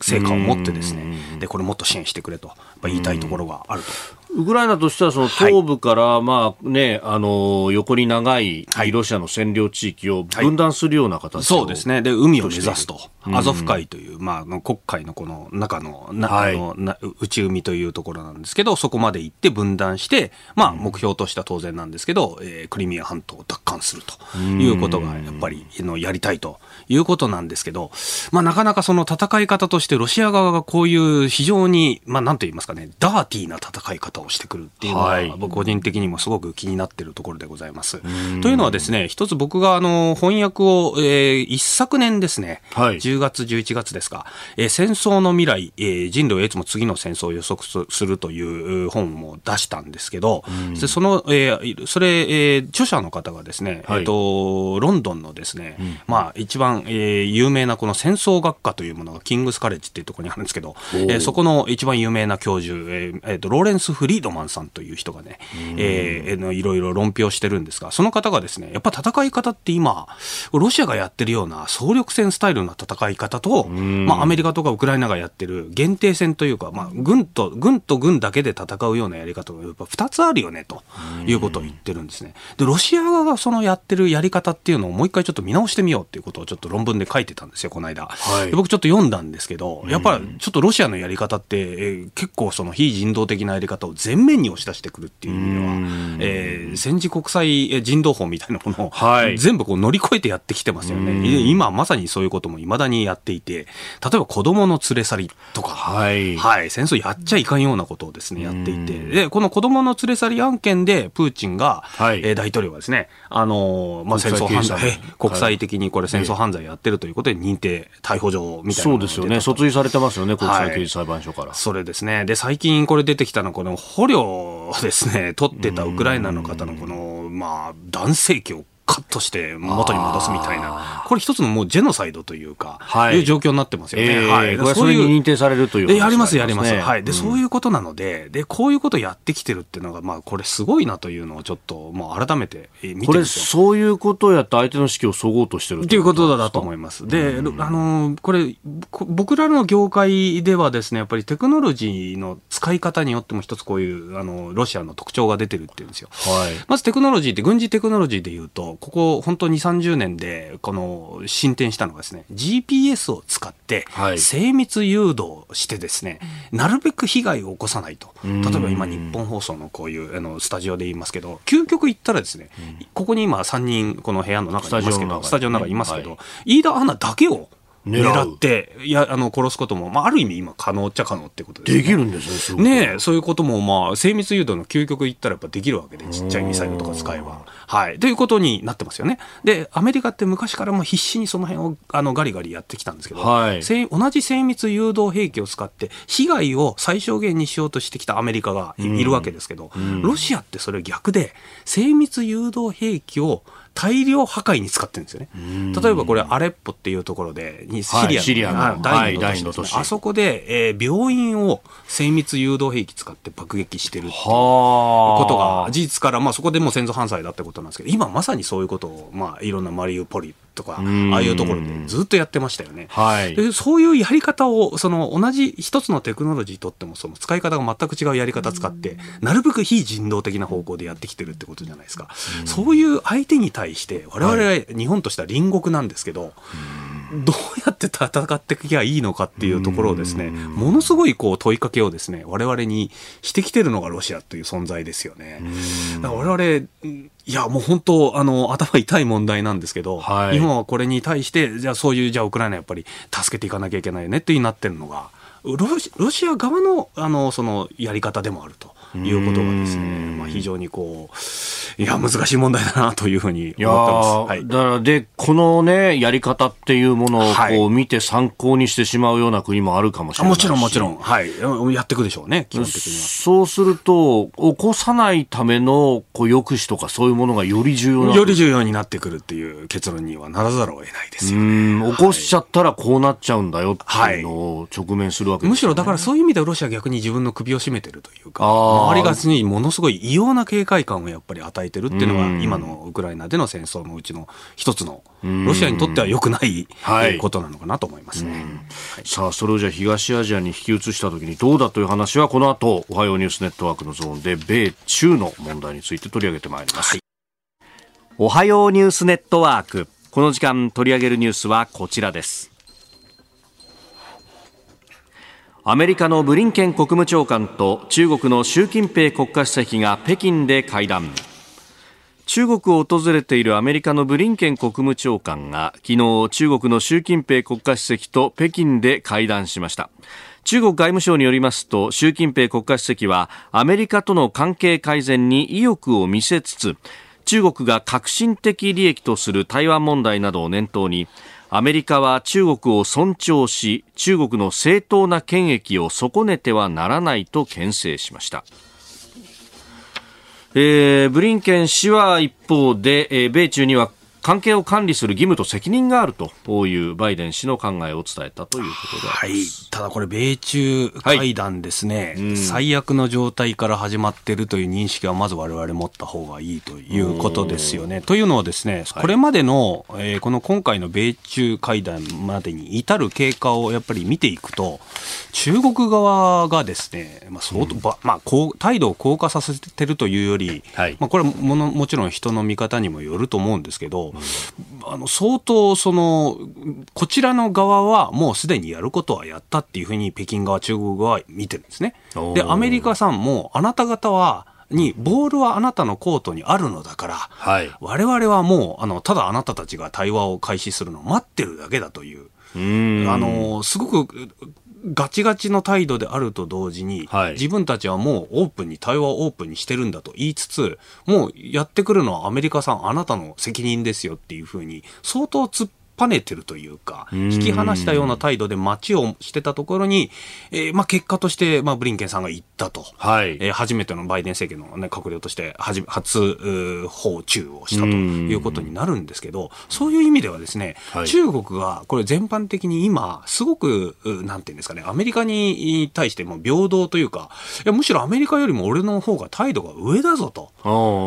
成果を持ってですね、でこれもっと支援してくれと言いたいところがあると。ウクライナとしてはその東部から、まあね、あの横に長いロシアの占領地域を分断するような形、はい、そうですね。で海を目指すと、アゾフ海という、まあ、黒海のこの中のな、はい、あのな内海というところなんですけどそこまで行って分断して、まあ、目標としては当然なんですけど、えー、クリミア半島を奪還するということがやっぱりのやりたいということなんですけど、まあ、なかなかその戦い方としてロシア側がこういう非常に、まあ、なんと言いますかねダーティーな戦い方をしてくるっていうのは、僕個人的にもすごく気になっているところでございます。というのはですね、一つ僕があの翻訳を、えー、一昨年ですね、はい、10月、11月ですか、えー、戦争の未来、えー、人類はいつも次の戦争を予測するという本を出したんですけど、でその、えー、それ、えー、著者の方がですね、はい、えっと、ロンドンのですね、うん、まあ一番、えー、有名なこの戦争学科というものがキングスカレッジっていうところにあるんですけど、えー、そこの一番有名な教授、えーえー、とローレンス・フリリードマンさんという人がね、えー、いろいろ論評してるんですが、その方がですね、やっぱ戦い方って今、ロシアがやってるような総力戦スタイルの戦い方と、まあ、アメリカとかウクライナがやってる限定戦というか、まあ、軍と、軍と軍だけで戦うようなやり方がやっぱ2つあるよね、ということを言ってるんですね。で、ロシア側がそのやってるやり方っていうのをもう一回ちょっと見直してみようっていうことをちょっと論文で書いてたんですよ、この間。はい、僕ちょっと読んだんですけど、やっぱりちょっとロシアのやり方って、えー、結構その非人道的なやり方を前面に押し出してくるっていう意味では、えー、戦時国際人道法みたいなものを、はい、全部こう乗り越えてやってきてますよね。今まさにそういうこともいまだにやっていて、例えば子供の連れ去りとか、はい、はい、戦争やっちゃいかんようなことをですね、やっていて、で、この子供の連れ去り案件で、プーチンが、はい、えー、大統領がですね、あのー、まあ、戦争犯罪、国際的にこれ戦争犯罪やってるということで認定、逮捕状みたいなそうですよね。訴追されてますよね、国際刑事裁判所から。はい、それですね。で、最近これ出てきたのは、この捕虜ですね、取ってたウクライナの方のこの、まあ、男性器をカットして元に戻すみたいな、これ一つのもうジェノサイドというか、はい、いう状況になってますよね。えー、はい。これそれに認定されるという、ね、やります、やります。はい。で、うん、そういうことなので、で、こういうことやってきてるっていうのが、まあ、これすごいなというのをちょっと、もう改めて見てこれ、そういうことをやって相手の士気をそごうとしてるっていうことだと思います。で、うん、あの、これ、僕らの業界ではですね、やっぱりテクノロジーの使い方によっても一つこういう、あの、ロシアの特徴が出てるっていうんですよ。はい。まずテクノロジーって、軍事テクノロジーでいうと、ここ、本当に2、30年で、この進展したのがですね、GPS を使って、精密誘導してですね、はい、なるべく被害を起こさないと。例えば今、日本放送のこういうあのスタジオで言いますけど、究極言ったらですね、ここに今3人、この部屋の中にいますけど、スタジオの中に。いますけど、飯田アナだけを狙っていやあの殺すことも、まあ、ある意味今可能っちゃ可能ってことです、ね、できるんですねねそういうことも、まあ、精密誘導の究極言ったらやっぱできるわけでちっちゃいミサイルとか使えば。はい、ということになってますよね。でアメリカって昔からも必死にその辺をあのガリガリやってきたんですけど、はい、同じ精密誘導兵器を使って被害を最小限にしようとしてきたアメリカがいるわけですけど、ロシアってそれ逆で精密誘導兵器を大量破壊に使ってるんですよね。例えばこれアレッポっていうところで、シリアの,、シリアの。第二の都市、あそこで、えー、病院を精密誘導兵器使って爆撃してるっていうことが事実から、まあ、そこでも戦争犯罪だってことなんですけど、今まさにそういうことを、まあ、いろんなマリウポリとか、ああいうところでずっとやってましたよね。はい、でそういうやり方を、その同じ一つのテクノロジーとっても、その使い方が全く違うやり方使って、なるべく非人道的な方向でやってきてるってことじゃないですか。そういう相手に対して、我々は日本としては隣国なんですけど、どうやって戦っていけばいいのかっていうところをですね、ものすごいこう問いかけをですね、我々にしてきてるのがロシアという存在ですよね。だから我々、いや、もう本当、あの、頭痛い問題なんですけど、はい、日本はこれに対して、じゃあそういう、じゃあウクライナやっぱり助けていかなきゃいけないよねっていうになってるのが、ロシア側の、あの、その、やり方でもあると。いうことがですね、まあ、非常にこう、いや、難しい問題だなというふうに思ってます。はい、だからで、このね、やり方っていうものをこう見て参考にしてしまうような国もあるかもしれないもちろんもちろん。はい。やっていくでしょうね、基本的には。そうすると、起こさないためのこう抑止とかそういうものがより重要なより重要になってくるっていう結論にはならざるを得ないですよね。起こしちゃったらこうなっちゃうんだよっていうのを直面するわけです、ね、むしろだからそういう意味ではロシア逆に自分の首を絞めてるというか、周りがにものすごい異様な警戒感をやっぱり与えてるっていうのが、今のウクライナでの戦争のうちの一つの、ロシアにとっては良くない、ことなのかなと思いますね。はい、さあ、それをじゃあ東アジアに引き移したときにどうだという話は、この後、おはようニュースネットワークのゾーンで、米中の問題について取り上げてまいります。はい、おはようニュースネットワーク。この時間取り上げるニュースはこちらです。アメリカのブリンケン国務長官と中国の習近平国家主席が北京で会談。中国を訪れているアメリカのブリンケン国務長官が昨日中国の習近平国家主席と北京で会談しました。中国外務省によりますと習近平国家主席はアメリカとの関係改善に意欲を見せつつ中国が革新的利益とする台湾問題などを念頭にアメリカは中国を尊重し中国の正当な権益を損ねてはならないと牽制しました。えー、ブリンケン氏は一方で、えー、米中には関係を管理する義務と責任があるというバイデン氏の考えを伝えたということではい、ただこれ、米中会談ですね、はい。最悪の状態から始まっているという認識は、まずわれわれ持った方がいいということですよね。というのはですね、これまでの、えー、この今回の米中会談までに至る経過をやっぱり見ていくと、中国側がですね、まあ相当、うん、まあ、こう態度を硬化させてるというより、はい、まあ、これものもちろん人の見方にもよると思うんですけど、うん、あの相当その、こちらの側はもうすでにやることはやったっていうふうに北京側、中国側は見てるんですね。で、アメリカさんもあなた方は、に、ボールはあなたのコートにあるのだから、はい、我々はもう、あの、ただあなたたちが対話を開始するのを待ってるだけだという、うあの、すごくガチガチの態度であると同時に、はい、自分たちはもうオープンに、対話をオープンにしてるんだと言いつつ、もうやってくるのはアメリカさん、あなたの責任ですよっていうふうに、相当突っぱねてるというか、引き離したような態度で待ちをしてたところに、えー、まあ結果として、まあブリンケンさんが言ったと。はい。えー、初めてのバイデン政権のね、閣僚として初、初、訪中をしたということになるんですけど、そういう意味ではですね、はい、中国がこれ全般的に今、すごく、なんていうんですかね、アメリカに対しても平等というか、いやむしろアメリカよりも俺の方が態度が上だぞと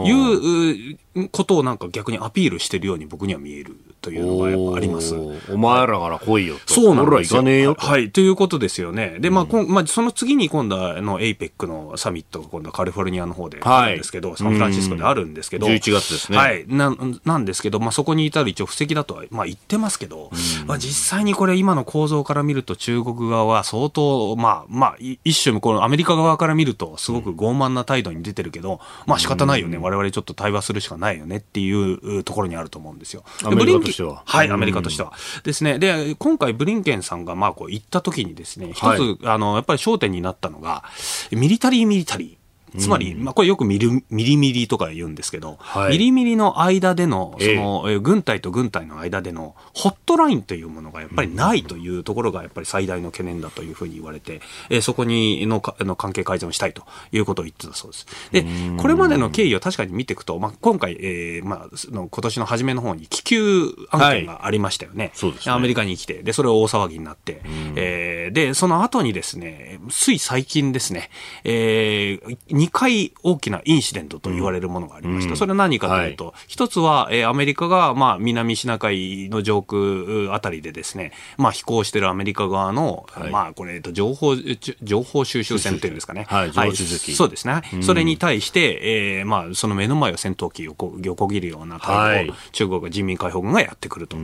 いうことをなんか逆にアピールしてるように僕には見えるというのがやっぱあります。お前らから来いよと。そうなんですよ。ねえよはい、ということですよね。で、まあ、うん、まあ、その次に今度は、あの、 APEC のサミットが今度はカリフォルニアの方であるんですけど、はい、サンフランシスコであるんですけど、11月ですね。はい。な、なんですけど、まあ、そこに至る一応布石だとは、まあ、言ってますけど、まあ、実際にこれ今の構造から見ると中国側は相当、まあ、まあ、一種、このアメリカ側から見ると、すごく傲慢な態度に出てるけど、まあ、仕方ないよね。我々ちょっと対話するしかないよねっていうところにあると思うんですよ。アメリカとしては。はい、アメリカとしては。ですね。で、今回ブリンケンさんがまあこう行った時にですね、一つ、はい、あの、やっぱり焦点になったのが、ミリタリーミリタリー。つまり、まあ、これよくミリミリミリとか言うんですけど、はい、ミリミリの間での、その、えー、軍隊と軍隊の間でのホットラインというものがやっぱりないというところがやっぱり最大の懸念だというふうに言われて、えー、そこにのの関係改善をしたいということを言ってたそうです。で、これまでの経緯を確かに見ていくと、まあ、今回、えー、まあ、の今年の初めの方に気球案件がありましたよね。はい、ね、アメリカに来て、で、それを大騒ぎになって、えー、で、その後にですね、つい最近ですね、えー、2回大きなインシデントと言われるものがありました。それは何かというと、一、はい、つは、えー、アメリカが、まあ、南シナ海の上空あたりでですね、まあ、飛行しているアメリカ側の、はい、まあ、これ、えっと、情報、情報収集船っていうんですかね。はい、はい、そうですね。それに対して、えー、まあ、その目の前を戦闘機横横切るような対応を、中国人民解放軍がやってくると。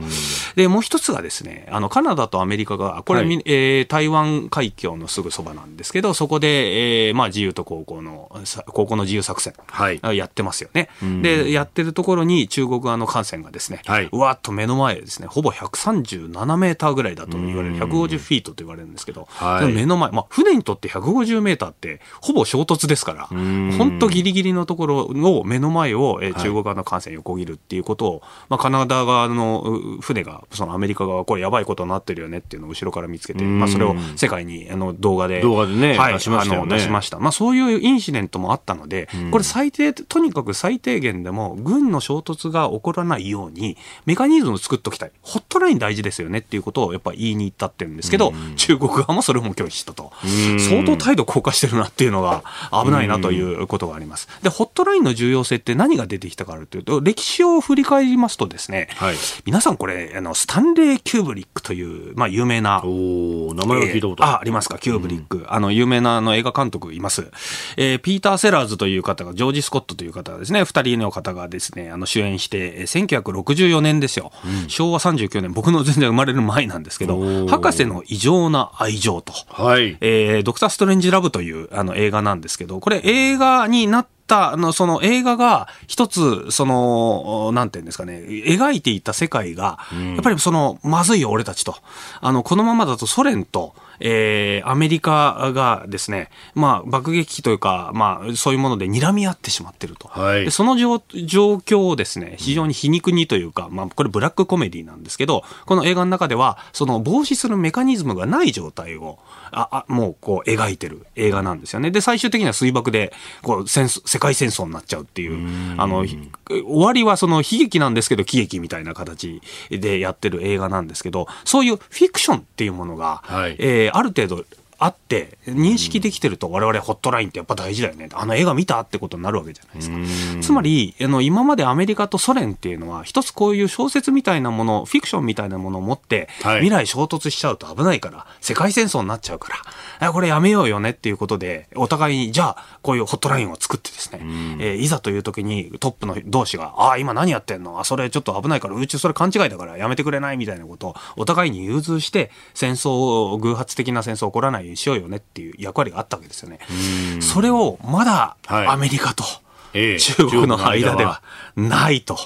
で、もう一つがですね、あの、カナダとアメリカが、これ、はい、えー、台湾海峡のすぐそばなんですけど、そこで、えー、まあ、自由と航行の、航行の自由作戦、はい、やってますよね。で、やってるところに中国側の艦船がですね、はい、うわっと目の前ですね、ほぼ137メーターぐらいだと言われる、150フィートと言われるんですけど、はい、目の前、まあ、船にとって150メーターってほぼ衝突ですから、本当ギリギリのところの目の前を、えー、中国側の艦船横切るっていうことを、まあ、カナダ側の船が、そのアメリカ側、これやばいことになってるよねっていうのを後ろから見つけて、まあ、それを世界にあの動画で、動画でね、はい、出しましたよね。出しました。まあ、そういうインシデントもあったので、これ最低、とにかく最低限でも軍の衝突が起こらないようにメカニズムを作っておきたい。ホットライン大事ですよねっていうことをやっぱ言いに行ったってるんですけど、中国側もそれも拒否したと。相当態度硬化してるなっていうのが危ないなということがあります。で、ホットラインの重要性って何が出てきたかというと、歴史を振り返りますとですね、はい、皆さんこれ、あの、スタンレー・キューブリックという、まあ有名な、お名前を聞いたこと、えー、あ、ありますか、キューブリック。あの、有名なあの映画監督います。えー、ピーター・セラーズという方が、ジョージ・スコットという方がですね、二人の方がですね、あの主演して、1964年ですよ、うん、昭和39年、僕の全然生まれる前なんですけど、博士の異常な愛情と、はい、えー、 Dr. Strangelove というあの映画なんですけど、これ映画になったあの、その映画が一つ、その、なんていうんですかね、描いていた世界が、やっぱりその、まずいよ俺たちと。あの、このままだとソ連と、えー、アメリカがですね、まあ、爆撃機というか、まあ、そういうもので睨み合ってしまってると。はい、でその状況をですね、非常に皮肉にというか、まあ、これブラックコメディなんですけど、この映画の中では、その防止するメカニズムがない状態を、あ、あ、もうこう描いてる映画なんですよね。で、最終的には水爆で、こう、戦世界戦争になっちゃうっていう、あの、終わりはその悲劇なんですけど、喜劇みたいな形でやってる映画なんですけど、そういうフィクションっていうものが、はい、えー、ある程度あって認識できてると我々ホットラインってやっぱ大事だよね。あの映画見たってことになるわけじゃないですか。つまりあの今までアメリカとソ連っていうのは一つこういう小説みたいなものフィクションみたいなものを持って、はい、未来衝突しちゃうと危ないから世界戦争になっちゃうからこれやめようよねっていうことでお互いにじゃあこういうホットラインを作ってですね、えー、いざという時にトップの同士が「ああ今何やってんの？あそれちょっと危ないからうちそれ勘違いだからやめてくれない」みたいなことをお互いに融通して戦争を偶発的な戦争起こらないようにしようよねっていう役割があったわけですよね。それをまだアメリカと中国の間では。ないと。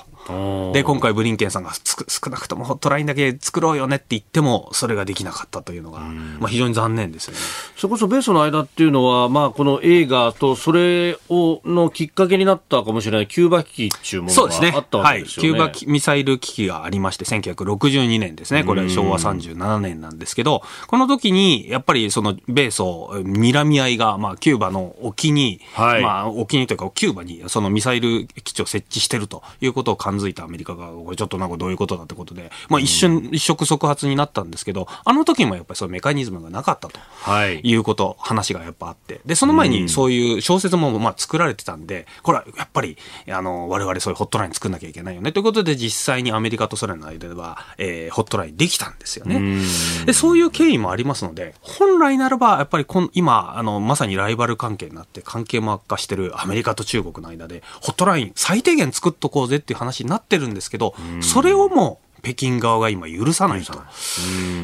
で、今回ブリンケンさんが少なくともホットラインだけ作ろうよねって言っても、それができなかったというのが、まあ非常に残念ですよね。それこそ米ソの間っていうのは、まあこの映画とそれを、のきっかけになったかもしれないキューバ危機っていうものがあったわけですよね。はい。キューバミサイル危機がありまして、1962年ですね。これは昭和37年なんですけど、この時に、やっぱりその米ソ、睨み合いが、まあキューバの沖に、はい、まあ沖にというかキューバにそのミサイル基地を設置してるということを感づいたアメリカが、これちょっとなんかどういうことだってことで、まあ、一瞬、一触即発になったんですけど、あの時もやっぱりそういうメカニズムがなかったと、はい、いうこと、話がやっぱあって、で、その前にそういう小説もまあ作られてたんで、これはやっぱり、あの、我々そういうホットライン作んなきゃいけないよね。ということで、実際にアメリカとソ連の間では、えー、ホットラインできたんですよね。で、そういう経緯もありますので、本来ならば、やっぱり今、あの、まさにライバル関係になって、関係も悪化してるアメリカと中国の間で、ホットライン最低限作っとこうぜっていう話になってるんですけど、それをもう北京側が今許さないと。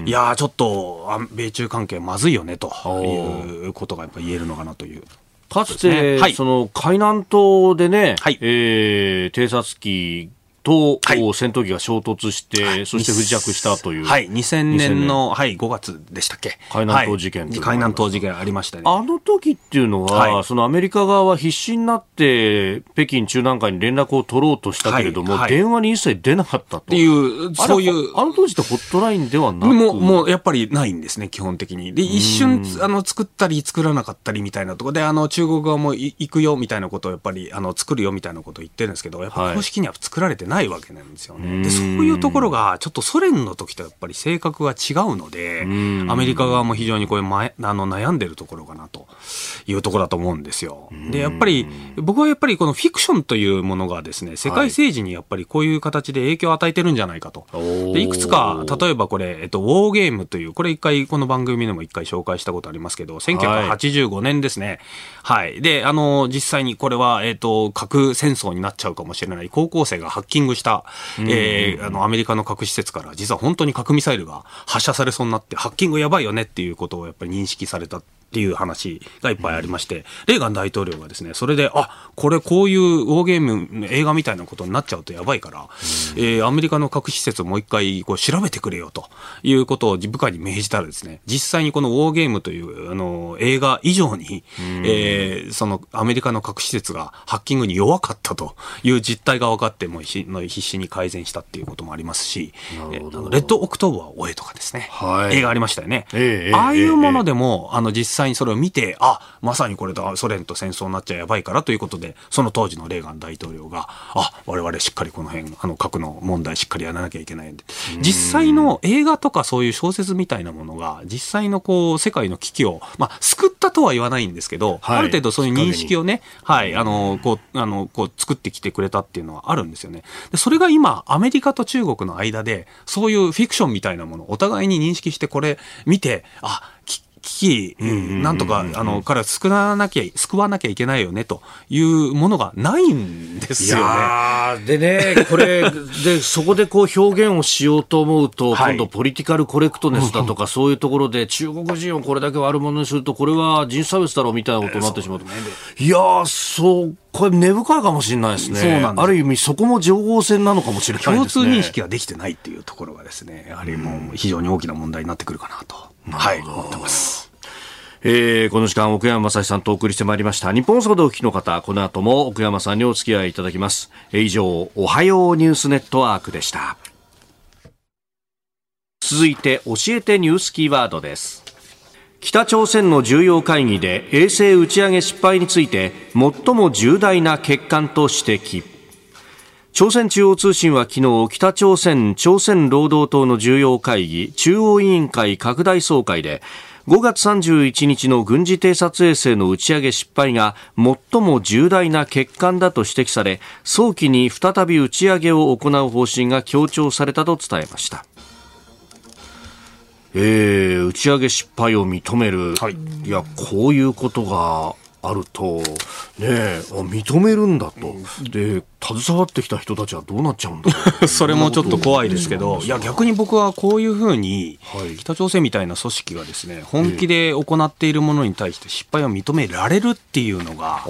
い。やちょっと、米中関係まずいよね、とい。うことがやっぱ言えるのかなという。かつて、はい、その海南島でね、はい、えー、偵察機と、はい、戦闘機が衝突して、はい、そして不時着したという。はい、2000年の、はい、5月でしたっけ？海南島事件、はい、海南島事件ありましたね。あの時っていうのは、そのアメリカ側は必死になって、北京中南海に連絡を取ろうとしたけれども、電話に一切出なかったと。っていう、そういう。あの当時ってホットラインではなく？もう、もうやっぱりないんですね、基本的に。で、一瞬、あの、作ったり作らなかったりみたいなところで、あの、中国側も行くよみたいなことをやっぱり、あの、作るよみたいなことを言ってるんですけど、やっぱ公式には作られてないわけなんですよ。よね。で、そういうところが、ちょっとソ連の時とやっぱり性格が違うので、アメリカ側も非常にこれ、ま、あの悩んでるところかなというところだと思うんですよ。で、やっぱり、僕はやっぱりこのフィクションというものがですね、世界政治にやっぱりこういう形で影響を与えてるんじゃないかと。で、いくつか、例えばこれ、えっと、ウォーゲームという、これ一回、この番組でも一回紹介したことありますけど、1985年ですね。はい。で、あの、実際にこれは、えっと、核戦争になっちゃうかもしれない高校生がハッキングした、えー、あの、アメリカの核施設から、実は本当に核ミサイルが発射されそうになって、ハッキングやばいよねっていうことをやっぱり認識されたっていう話がいっぱいありまして、レーガン大統領がですね、それで、あ、これこういうウォーゲーム、映画みたいなことになっちゃうとやばいから、えー、アメリカの核施設をもう一回こう調べてくれよということを部下に命じたらですね、実際にこのウォーゲームというあの映画以上に、えー、そのアメリカの核施設がハッキングに弱かったという実態が分かって、も必死に改善したっていうこともありますし、えー、レッドオクトーバーを追えとかですね、はい、映画ありましたよね。えー、ああいうものでも、あの実際際にそれを見て、あ、まさにこれだ、ソ連と戦争になっちゃやばいからということで、その当時のレーガン大統領が、あ、我々しっかりこの辺、あの、核の問題しっかりやらなきゃいけないんで。実際の映画とかそういう小説みたいなものが、実際のこう、世界の危機を、まあ、救ったとは言わないんですけど、はい、ある程度そういう認識をね、はい、あの、こう、あの、こう、作ってきてくれたっていうのはあるんですよね。で、それが今、アメリカと中国の間で、そういうフィクションみたいなもの、お互いに認識してこれ見て、あ、危機、なんとか、あの、から救わなきゃ、救わなきゃいけないよね、というものがないんですよね。でね、これ、で、そこでこう表現をしようと思うと、はい、今度ポリティカルコレクトネスだとか、そういうところで中国人をこれだけ悪者にすると、これは人差別だろうみたいなことになってしまうと。いやそうこれ根深いかもしれないですね。そうなんある意味そこも情報戦なのかもしれないですね。共通認識ができてないっていうところがですね、やはりもう非常に大きな問題になってくるかなと、はい、思ってます。えーこの時間奥山正史さんとお送りしてまいりました。日本総動機の方この後も奥山さんにお付き合いいただきます。えー以上おはようニュースネットワークでした。続いて教えてニュースキーワードです。北朝鮮の重要会議で衛星打ち上げ失敗について最も重大な欠陥と指摘。朝鮮中央通信は昨日北朝鮮朝鮮労働党の重要会議中央委員会拡大総会で5月31日の軍事偵察衛星の打ち上げ失敗が最も重大な欠陥だと指摘され早期に再び打ち上げを行う方針が強調されたと伝えました。えー、打ち上げ失敗を認める、はいいやこういうことがあると、ね認めるんだと、で、携わってきた人たちはどうなっちゃうんだ それもちょっと怖いですけど、いや、逆に僕はこういうふうにはい、北朝鮮みたいな組織がですね、本気で行っているものに対して失敗を認められるっていうのが、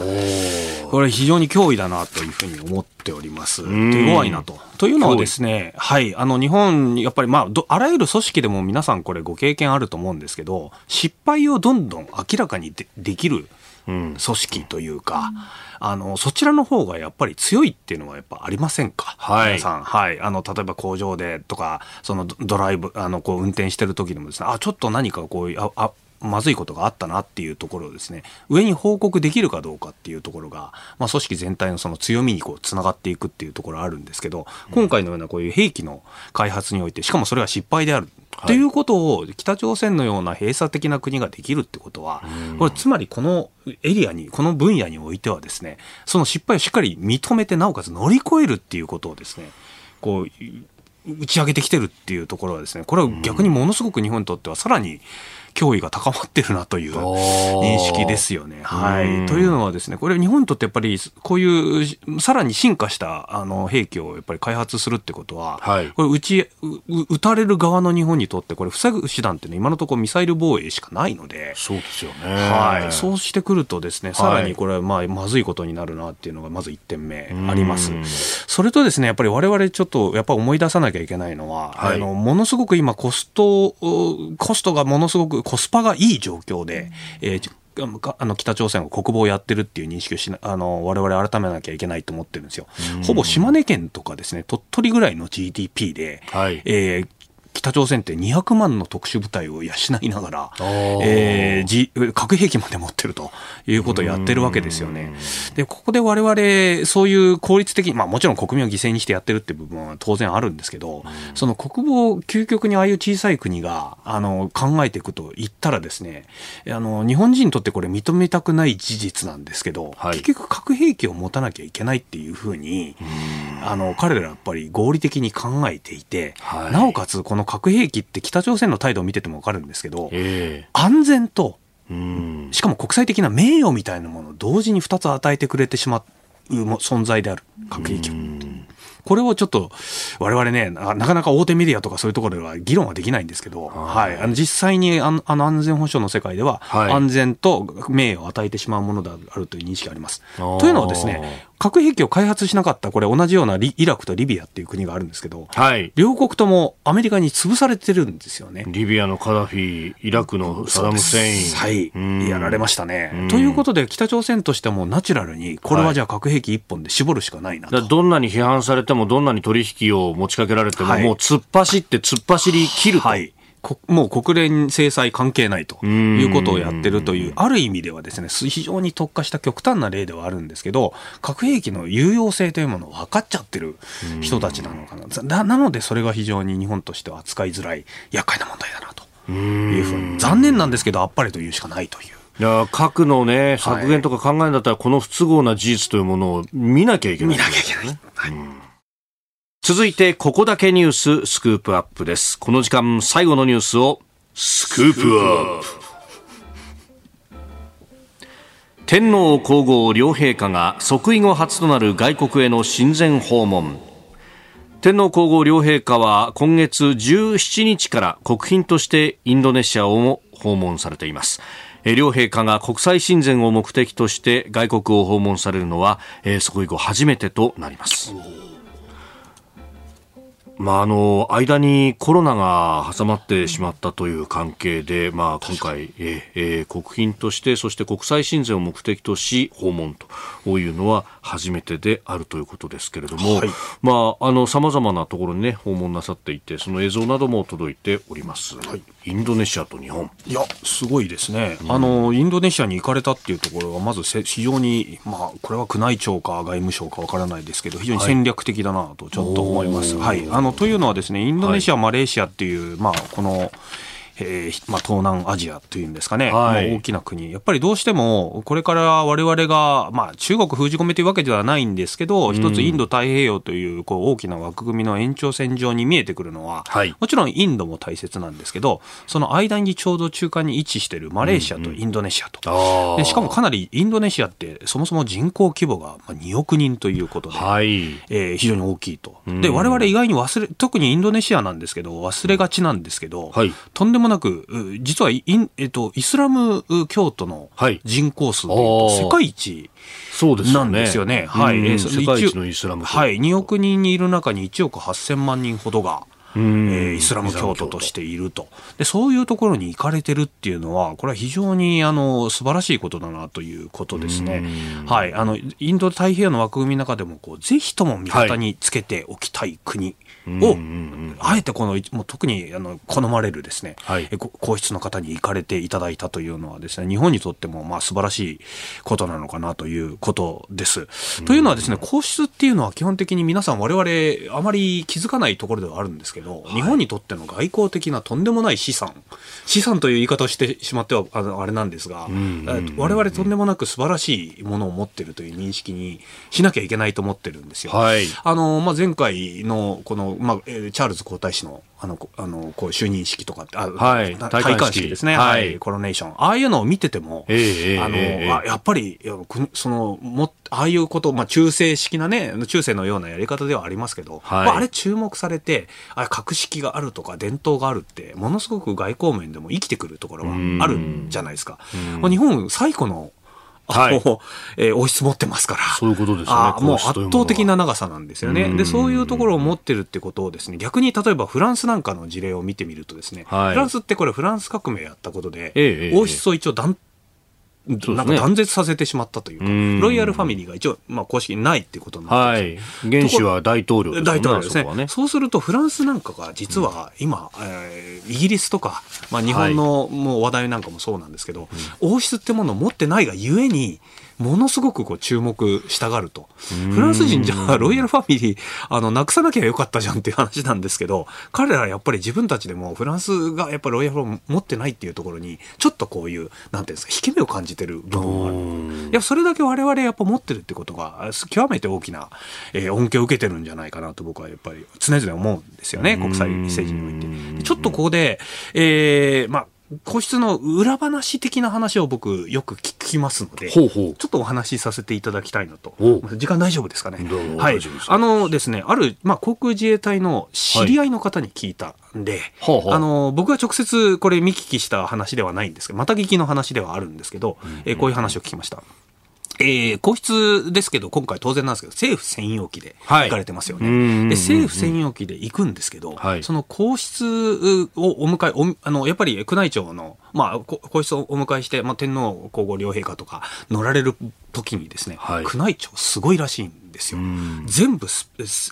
これ非常に脅威だなというふうに思っております。ん。弱いなと。というのはですね、はい、あの日本、やっぱりまあど、あらゆる組織でも皆さんこれご経験あると思うんですけど、失敗をどんどん明らかにでできる組織というか、あの、そちらの方がやっぱり強いっていうのはやっぱありませんか？はい皆さん。はい。あの、例えば工場でとか、そのドドライブ、あの、こう運転してる時でもですね、あ、ちょっと何かこう、あ、あまずいことがあったなっていうところをですね、上に報告できるかどうかっていうところが、まあ、組織全体のその強みにこう、つながっていくっていうところあるんですけど、今回のようなこういう兵器の開発において、しかもそれは失敗である。っていうことを北朝鮮のような閉鎖的な国ができるってことは、これつまりこのエリアに、この分野においてはですね、その失敗をしっかり認めて、なおかつ乗り越えるっていうことをですね、こう、打ち上げてきてるっていうところはですね、これは逆にものすごく日本にとってはさらに脅威が高まってるなという認識ですよね。はい。というのはですね、これ日本にとってやっぱりこういうさらに進化したあの兵器をやっぱり開発するってことは、はいこれ撃ち、う撃たれる側の日本にとってこれ防ぐ手段っていうのは今のところミサイル防衛しかないので、そうですよね。はい、そうしてくるとですね、さらにこれはまあまずいことになるなっていうのがまず1点目あります。それとですね、やっぱり我々ちょっとやっぱ思い出さなきゃいけないのは、はいあのものすごく今コストうコストがものすごくコスパがいい状況で、えーあの北朝鮮が国防をやってるっていう認識をしなあの我々改めなきゃいけないと思ってるんですよ。ほぼ島根県とかですね鳥取ぐらいの GDP で、はい。えー北朝鮮って200万の特殊部隊を養いながら、ー。えーじ核兵器まで持ってるということをやってるわけですよね。で、ここで我々、そういう効率的に、まあもちろん国民を犠牲にしてやってるって部分は当然あるんですけど、その国防、究極にああいう小さい国が、あの、考えていくと言ったらですね、あの、日本人にとってこれ認めたくない事実なんですけど、はい。結局核兵器を持たなきゃいけないっていうふうに、あの、彼らやっぱり合理的に考えていて、はい。なおかつこの核兵器って北朝鮮の態度を見ててもわかるんですけど、え安全と、えうん。しかも国際的な名誉みたいなものを同時に2つ与えてくれてしまうも存在である、核兵器を。これをちょっと、我々ねな、なかなか大手メディアとかそういうところでは議論はできないんですけど、はい。あの実際にあのあの安全保障の世界では、はい安全と名誉を与えてしまうものであるという認識があります。というのはですね、核兵器を開発しなかった、これ同じようなリイラクとリビアっていう国があるんですけど、はい。両国ともアメリカに潰されてるんですよね。リビアのカダフィ、イラクのサダム・フセイン。はいうん。やられましたねうん。ということで、北朝鮮としてもナチュラルに、これはじゃあ核兵器一本で絞るしかないなと。だからどんなに批判されても、どんなに取引を持ちかけられても、はいもう突っ走って突っ走り切ると。はい。こもう国連制裁関係ないということをやってるという、ある意味ではですね、す非常に特化した極端な例ではあるんですけど、核兵器の有用性というものを分かっちゃってる人たちなのかな。ななので、それが非常に日本としては扱いづらい、厄介な問題だなというふうに。残念なんですけど、あっぱれというしかないという。いや核のね、削減とか考えるんだったら、この不都合な事実というものを見なきゃいけない。見なきゃいけない。はい続いて、ここだけニューススクープアップです。この時間、最後のニュースを、スクープアップ。天皇皇后両陛下が即位後初となる外国への親善訪問。天皇皇后両陛下は今月17日から国賓としてインドネシアを訪問されています。両陛下が国際親善を目的として外国を訪問されるのは、えー、そこ以降初めてとなります。まあ、あの間にコロナが挟まってしまったという関係で、まあ、今回、ええー、国賓としてそして国際親善を目的とし訪問というのは初めてであるということですけれども、はい、まあ、あの様々なところに、ね、訪問なさっていてその映像なども届いております、はい、インドネシアと日本。いやすごいですね、うん、あのインドネシアに行かれたっていうところがまず非常に、まあ、これは宮内庁か外務省かわからないですけど非常に戦略的だなとちょっと思います。はい、あのというのはですねインドネシア、マレーシアっていう、まあ、このえーまあ、東南アジアというんですかね、はい、大きな国、やっぱりどうしても、これからわれわれが、まあ、中国封じ込めというわけではないんですけど、うん、一つインド太平洋というこう大きな枠組みの延長線上に見えてくるのは、はい、もちろんインドも大切なんですけど、その間にちょうど中間に位置しているマレーシアとインドネシアと、うんうん、でしかもかなりインドネシアって、そもそも人口規模が2億人ということで、はい、えー、非常に大きいと。で、われわれ意外に忘れ、特にインドネシアなんですけど、忘れがちなんですけど、はい、とんでもなく、実はイ,、えっと、イスラム教徒の人口数でいうと世界一なんですよね。はい、世界一のイスラムはい、2億人にいる中に1億8000万人ほどが、えー、イスラム教徒としていると。でそういうところに行かれてるっていうのはこれは非常にあの素晴らしいことだなということですね。はい、あのインド太平洋の枠組みの中でもこうぜひとも味方につけておきたい国を、あえてこの、もう特にあの好まれるですね、はい、皇室の方に行かれていただいたというのはですね、日本にとってもまあ素晴らしいことなのかなということです。というのはですね、皇室っていうのは基本的に皆さん我々あまり気づかないところではあるんですけど、はい、日本にとっての外交的なとんでもない資産、資産という言い方をしてしまってはあのあれなんですが、我々とんでもなく素晴らしいものを持っているという認識にしなきゃいけないと思ってるんですよ。はい、あの、まあ、前回のこのまあ、チャールズ皇太子のあのあのこう就任式とかあ、はい、戴冠式。ですね、はい、コロネーション。ああいうのを見てても、えー、あの、えー、やっぱりそのもああいうこと、まあ、中世式なね中世のようなやり方ではありますけど、はい、まあ、あれ注目されてあれ格式があるとか伝統があるってものすごく外交面でも生きてくるところはあるんじゃないですか。日本最古のはい、えー、王室持ってますから。そういうことですね。もう圧倒的な長さなんですよね。で、そういうところを持ってるってことをですね、逆に例えばフランスなんかの事例を見てみるとですね、はい、フランスってこれフランス革命やったことで、ええ、王室を一応断なんか断絶させてしまったというか、うロイヤルファミリーが一応、まあ、公式にないっていうことになってはい、原首は大統領ですね。大統領ですね、ね、そうすると、フランスなんかが実は今、うん、えー、イギリスとか、まあ、日本のもう話題なんかもそうなんですけど、はい、王室ってものを持ってないがゆえに、ものすごくこう注目したがると。フランス人じゃロイヤルファミリー、あの、なくさなきゃよかったじゃんっていう話なんですけど、彼らやっぱり自分たちでもフランスがやっぱりロイヤルファミリー持ってないっていうところに、ちょっとこういう、なんていうんですか、引け目を感じてる部分がある。いや、それだけ我々やっぱ持ってるってことが、極めて大きな、えー、恩恵を受けてるんじゃないかなと僕はやっぱり常々思うんですよね、国際政治において。ちょっとここで、えー、まあ、個室の裏話的な話を僕よく聞きますので、ほうほうちょっとお話しさせていただきたいなと。時間大丈夫ですかね？はい。あのですね、ある、まあ、航空自衛隊の知り合いの方に聞いたんで、はい、あの、僕が直接これ見聞きした話ではないんですけど、また聞きの話ではあるんですけど、うんうん、えこういう話を聞きました。えー、皇室ですけど、今回当然なんですけど、政府専用機で行かれてますよね。はい、で政府専用機で行くんですけど、はい、その皇室をお迎え、おあのやっぱり宮内庁の、まあ、皇室をお迎えして、まあ、天皇皇后両陛下とか乗られる時にですね、はい、宮内庁すごいらしいんですよ。全部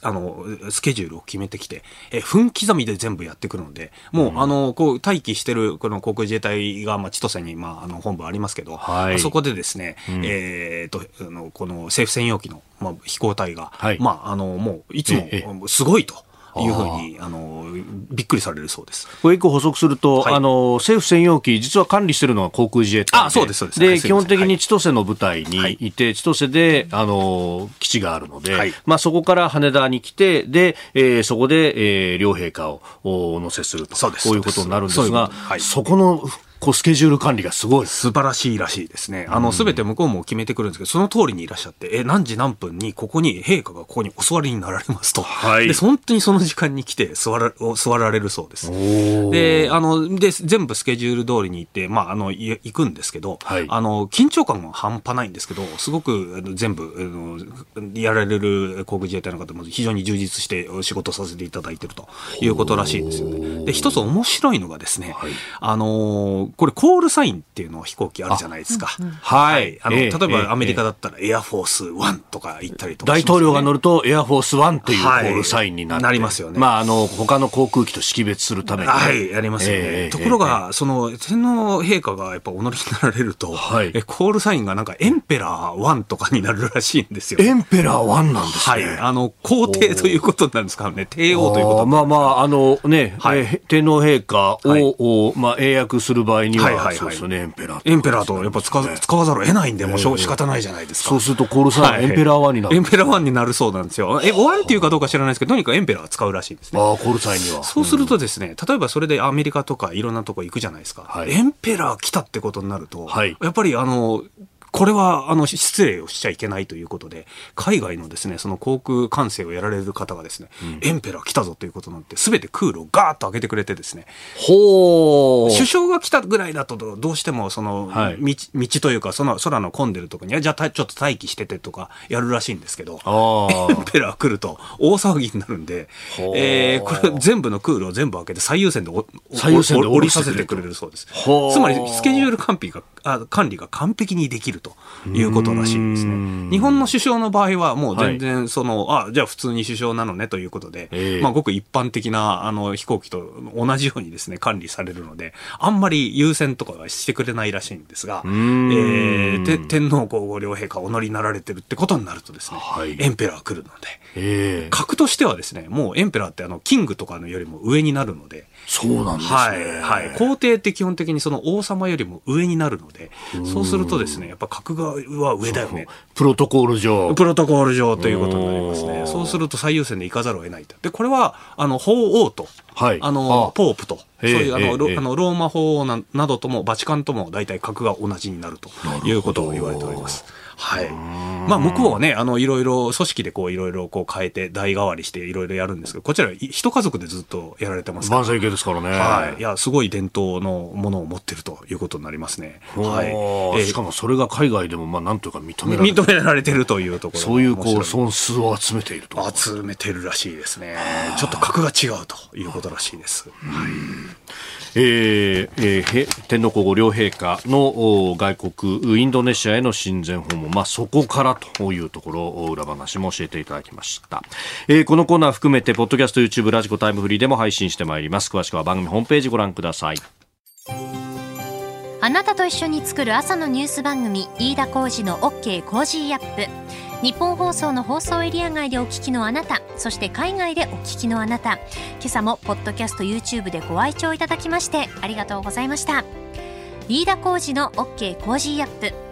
あのスケジュールを決めてきて、え分刻みで全部やってくるので、もう、あのこう待機してるこの航空自衛隊が、まあ、千歳に、まあ、あの本部ありますけど、はい、そこでですね、うん、えー、とあのこの政府専用機の、まあ、飛行隊が、はい、まあ、あのもういつもすごいと。いうふうにあ。のびっくりされるそうです。これ一個補足すると、はい、あの政府専用機実は管理しているのは航空自衛隊あそうですそうです。で基本的に千歳の部隊にい。て、はい、千歳であの基地があるので、はい、まあそこから羽田に来てで、えー、そこで、えー、両陛下をお乗せすると。そうです。こういうことになるんですが、そこの構スケジュール管理がすごい。素晴らしいらしいですね。あの、すべて向こうも決めてくるんですけど、その通りにいらっしゃって、え、何時何分にここに陛下がここにお座りになられますと。はいで、本当にその時間に来て座ら、座られるそうです。で、あの、で、全部スケジュール通りに行って、まあ、あの、い行くんですけど、はいあの、緊張感が半端ないんですけど、すごく全部、あのやられる航空自衛隊の方も非常に充実してお仕事させていただいてるということらしいんですよね。で、一つ面白いのがですね、あのーこれコールサインっていうの飛行機あるじゃないですか。はい。あの、ええ例えばアメリカだったらエアフォースワンとか言ったりとか大統領が乗るとエアフォースワンというコはいールサインになって、なりますよね。まあ、あの、他の航空機と識別するために。ね、はい、やりますよね。ええところが、その、天皇陛下がやっぱお乗りになられると、はい。えコールサインがなんかエンペラー1とかになるらしいんですよ。 Emperor One なんですはね。い。あの、皇帝ということになるんですかね。帝王ということ。まあまあ、あのね、はい。えー天皇陛下を、はい。おまあ、英訳する場合には、はいはいはいそうですよね、エンペラーエンペラーとやっぱ使わ使わざるを得ないんで、もうしょう仕方ないじゃないですか。そうするとコールサイン、はい Emperor One になる。エンペラー1になるそうなんですよ。え、ワンっていうかどうか知らないですけど、とにかくエンペラーは使うらしいですね。ああ、コールサインには。そうするとですね、例えばそれでアメリカとかいろんなとこ行くじゃないですか。はいエンペラー来たってことになると、はいやっぱりあの、これは、あの、失礼をしちゃいけないということで、海外のですね、その航空管制をやられる方がですね、エンペラー来たぞということになって、すべて空路をガーッと開けてくれてですね、ほー。首相が来たぐらいだと、どうしても、その、はい。道、道というか、その空の混んでるとこに、じゃあたちょっと待機しててとか、やるらしいんですけど、あエンペラー来ると大騒ぎになるんで、えー、これ全部の空路を全部開けて最優先でお最優先でお降りさせてくれるそうです。つまりスケジュール管理があ管理が完璧にできるということらしいんですね。日本の首相の場合はもう全然その、あ、じゃあ普通に首相なのねということで、ええ。まあごく一般的なあの飛行機と同じようにですね、管理されるので、あんまり優先とかはしてくれないらしいんですが、えん。ーて天皇皇后両陛下お乗りになられてるってことになるとですね、はい。エンペラー来るので、ええ。格としてはですね、もうエンペラーってあの、キングとかのよりも上になるので、そうなんですね。はい、はい。皇帝って基本的にその王様よりも上になるので、そうするとですね、やっぱ格がは上だよね。プロトコール上。プロトコール上ということになりますね。そうすると最優先で行かざるを得ないと。で、これは、あの、法王と、はいあの、あポープと、そうええいう、あの、ロあのローマ法王ななどとも、バチカンとも大体格が同じになるということを言われております。はい。まあ、向こうはね、あの、いろいろ、組織でこう、いろいろこう変えて、代替わりしていろいろやるんですけど、こちら、い一家族でずっとやられてますから万歳系ですからね。はい。いや、すごい伝統のものを持ってるということになりますね。はい。えーしかもそれが海外でも、まあ、なんというか認められて認められてるというところがそういう、こう、損数を集めていると。集めてるらしいですね。ちょっと格が違うということらしいです。えーえーへ天皇皇后両陛下のお外国インドネシアへの親善訪問、まあ、そこからというところお裏話も教えていただきました、えーこのコーナー含めてポッドキャスト YouTube ラジコタイムフリーでも配信してまいります。詳しくは番組ホームページご覧ください。あなたと一緒に作る朝のニュース番組飯田浩司の OK コージーアップ。日本放送の放送エリア外でお聞きのあなたそして海外でお聞きのあなた。今朝もポッドキャスト YouTube でご愛聴いただきましてありがとうございました。飯田浩司の OK コージーアップ。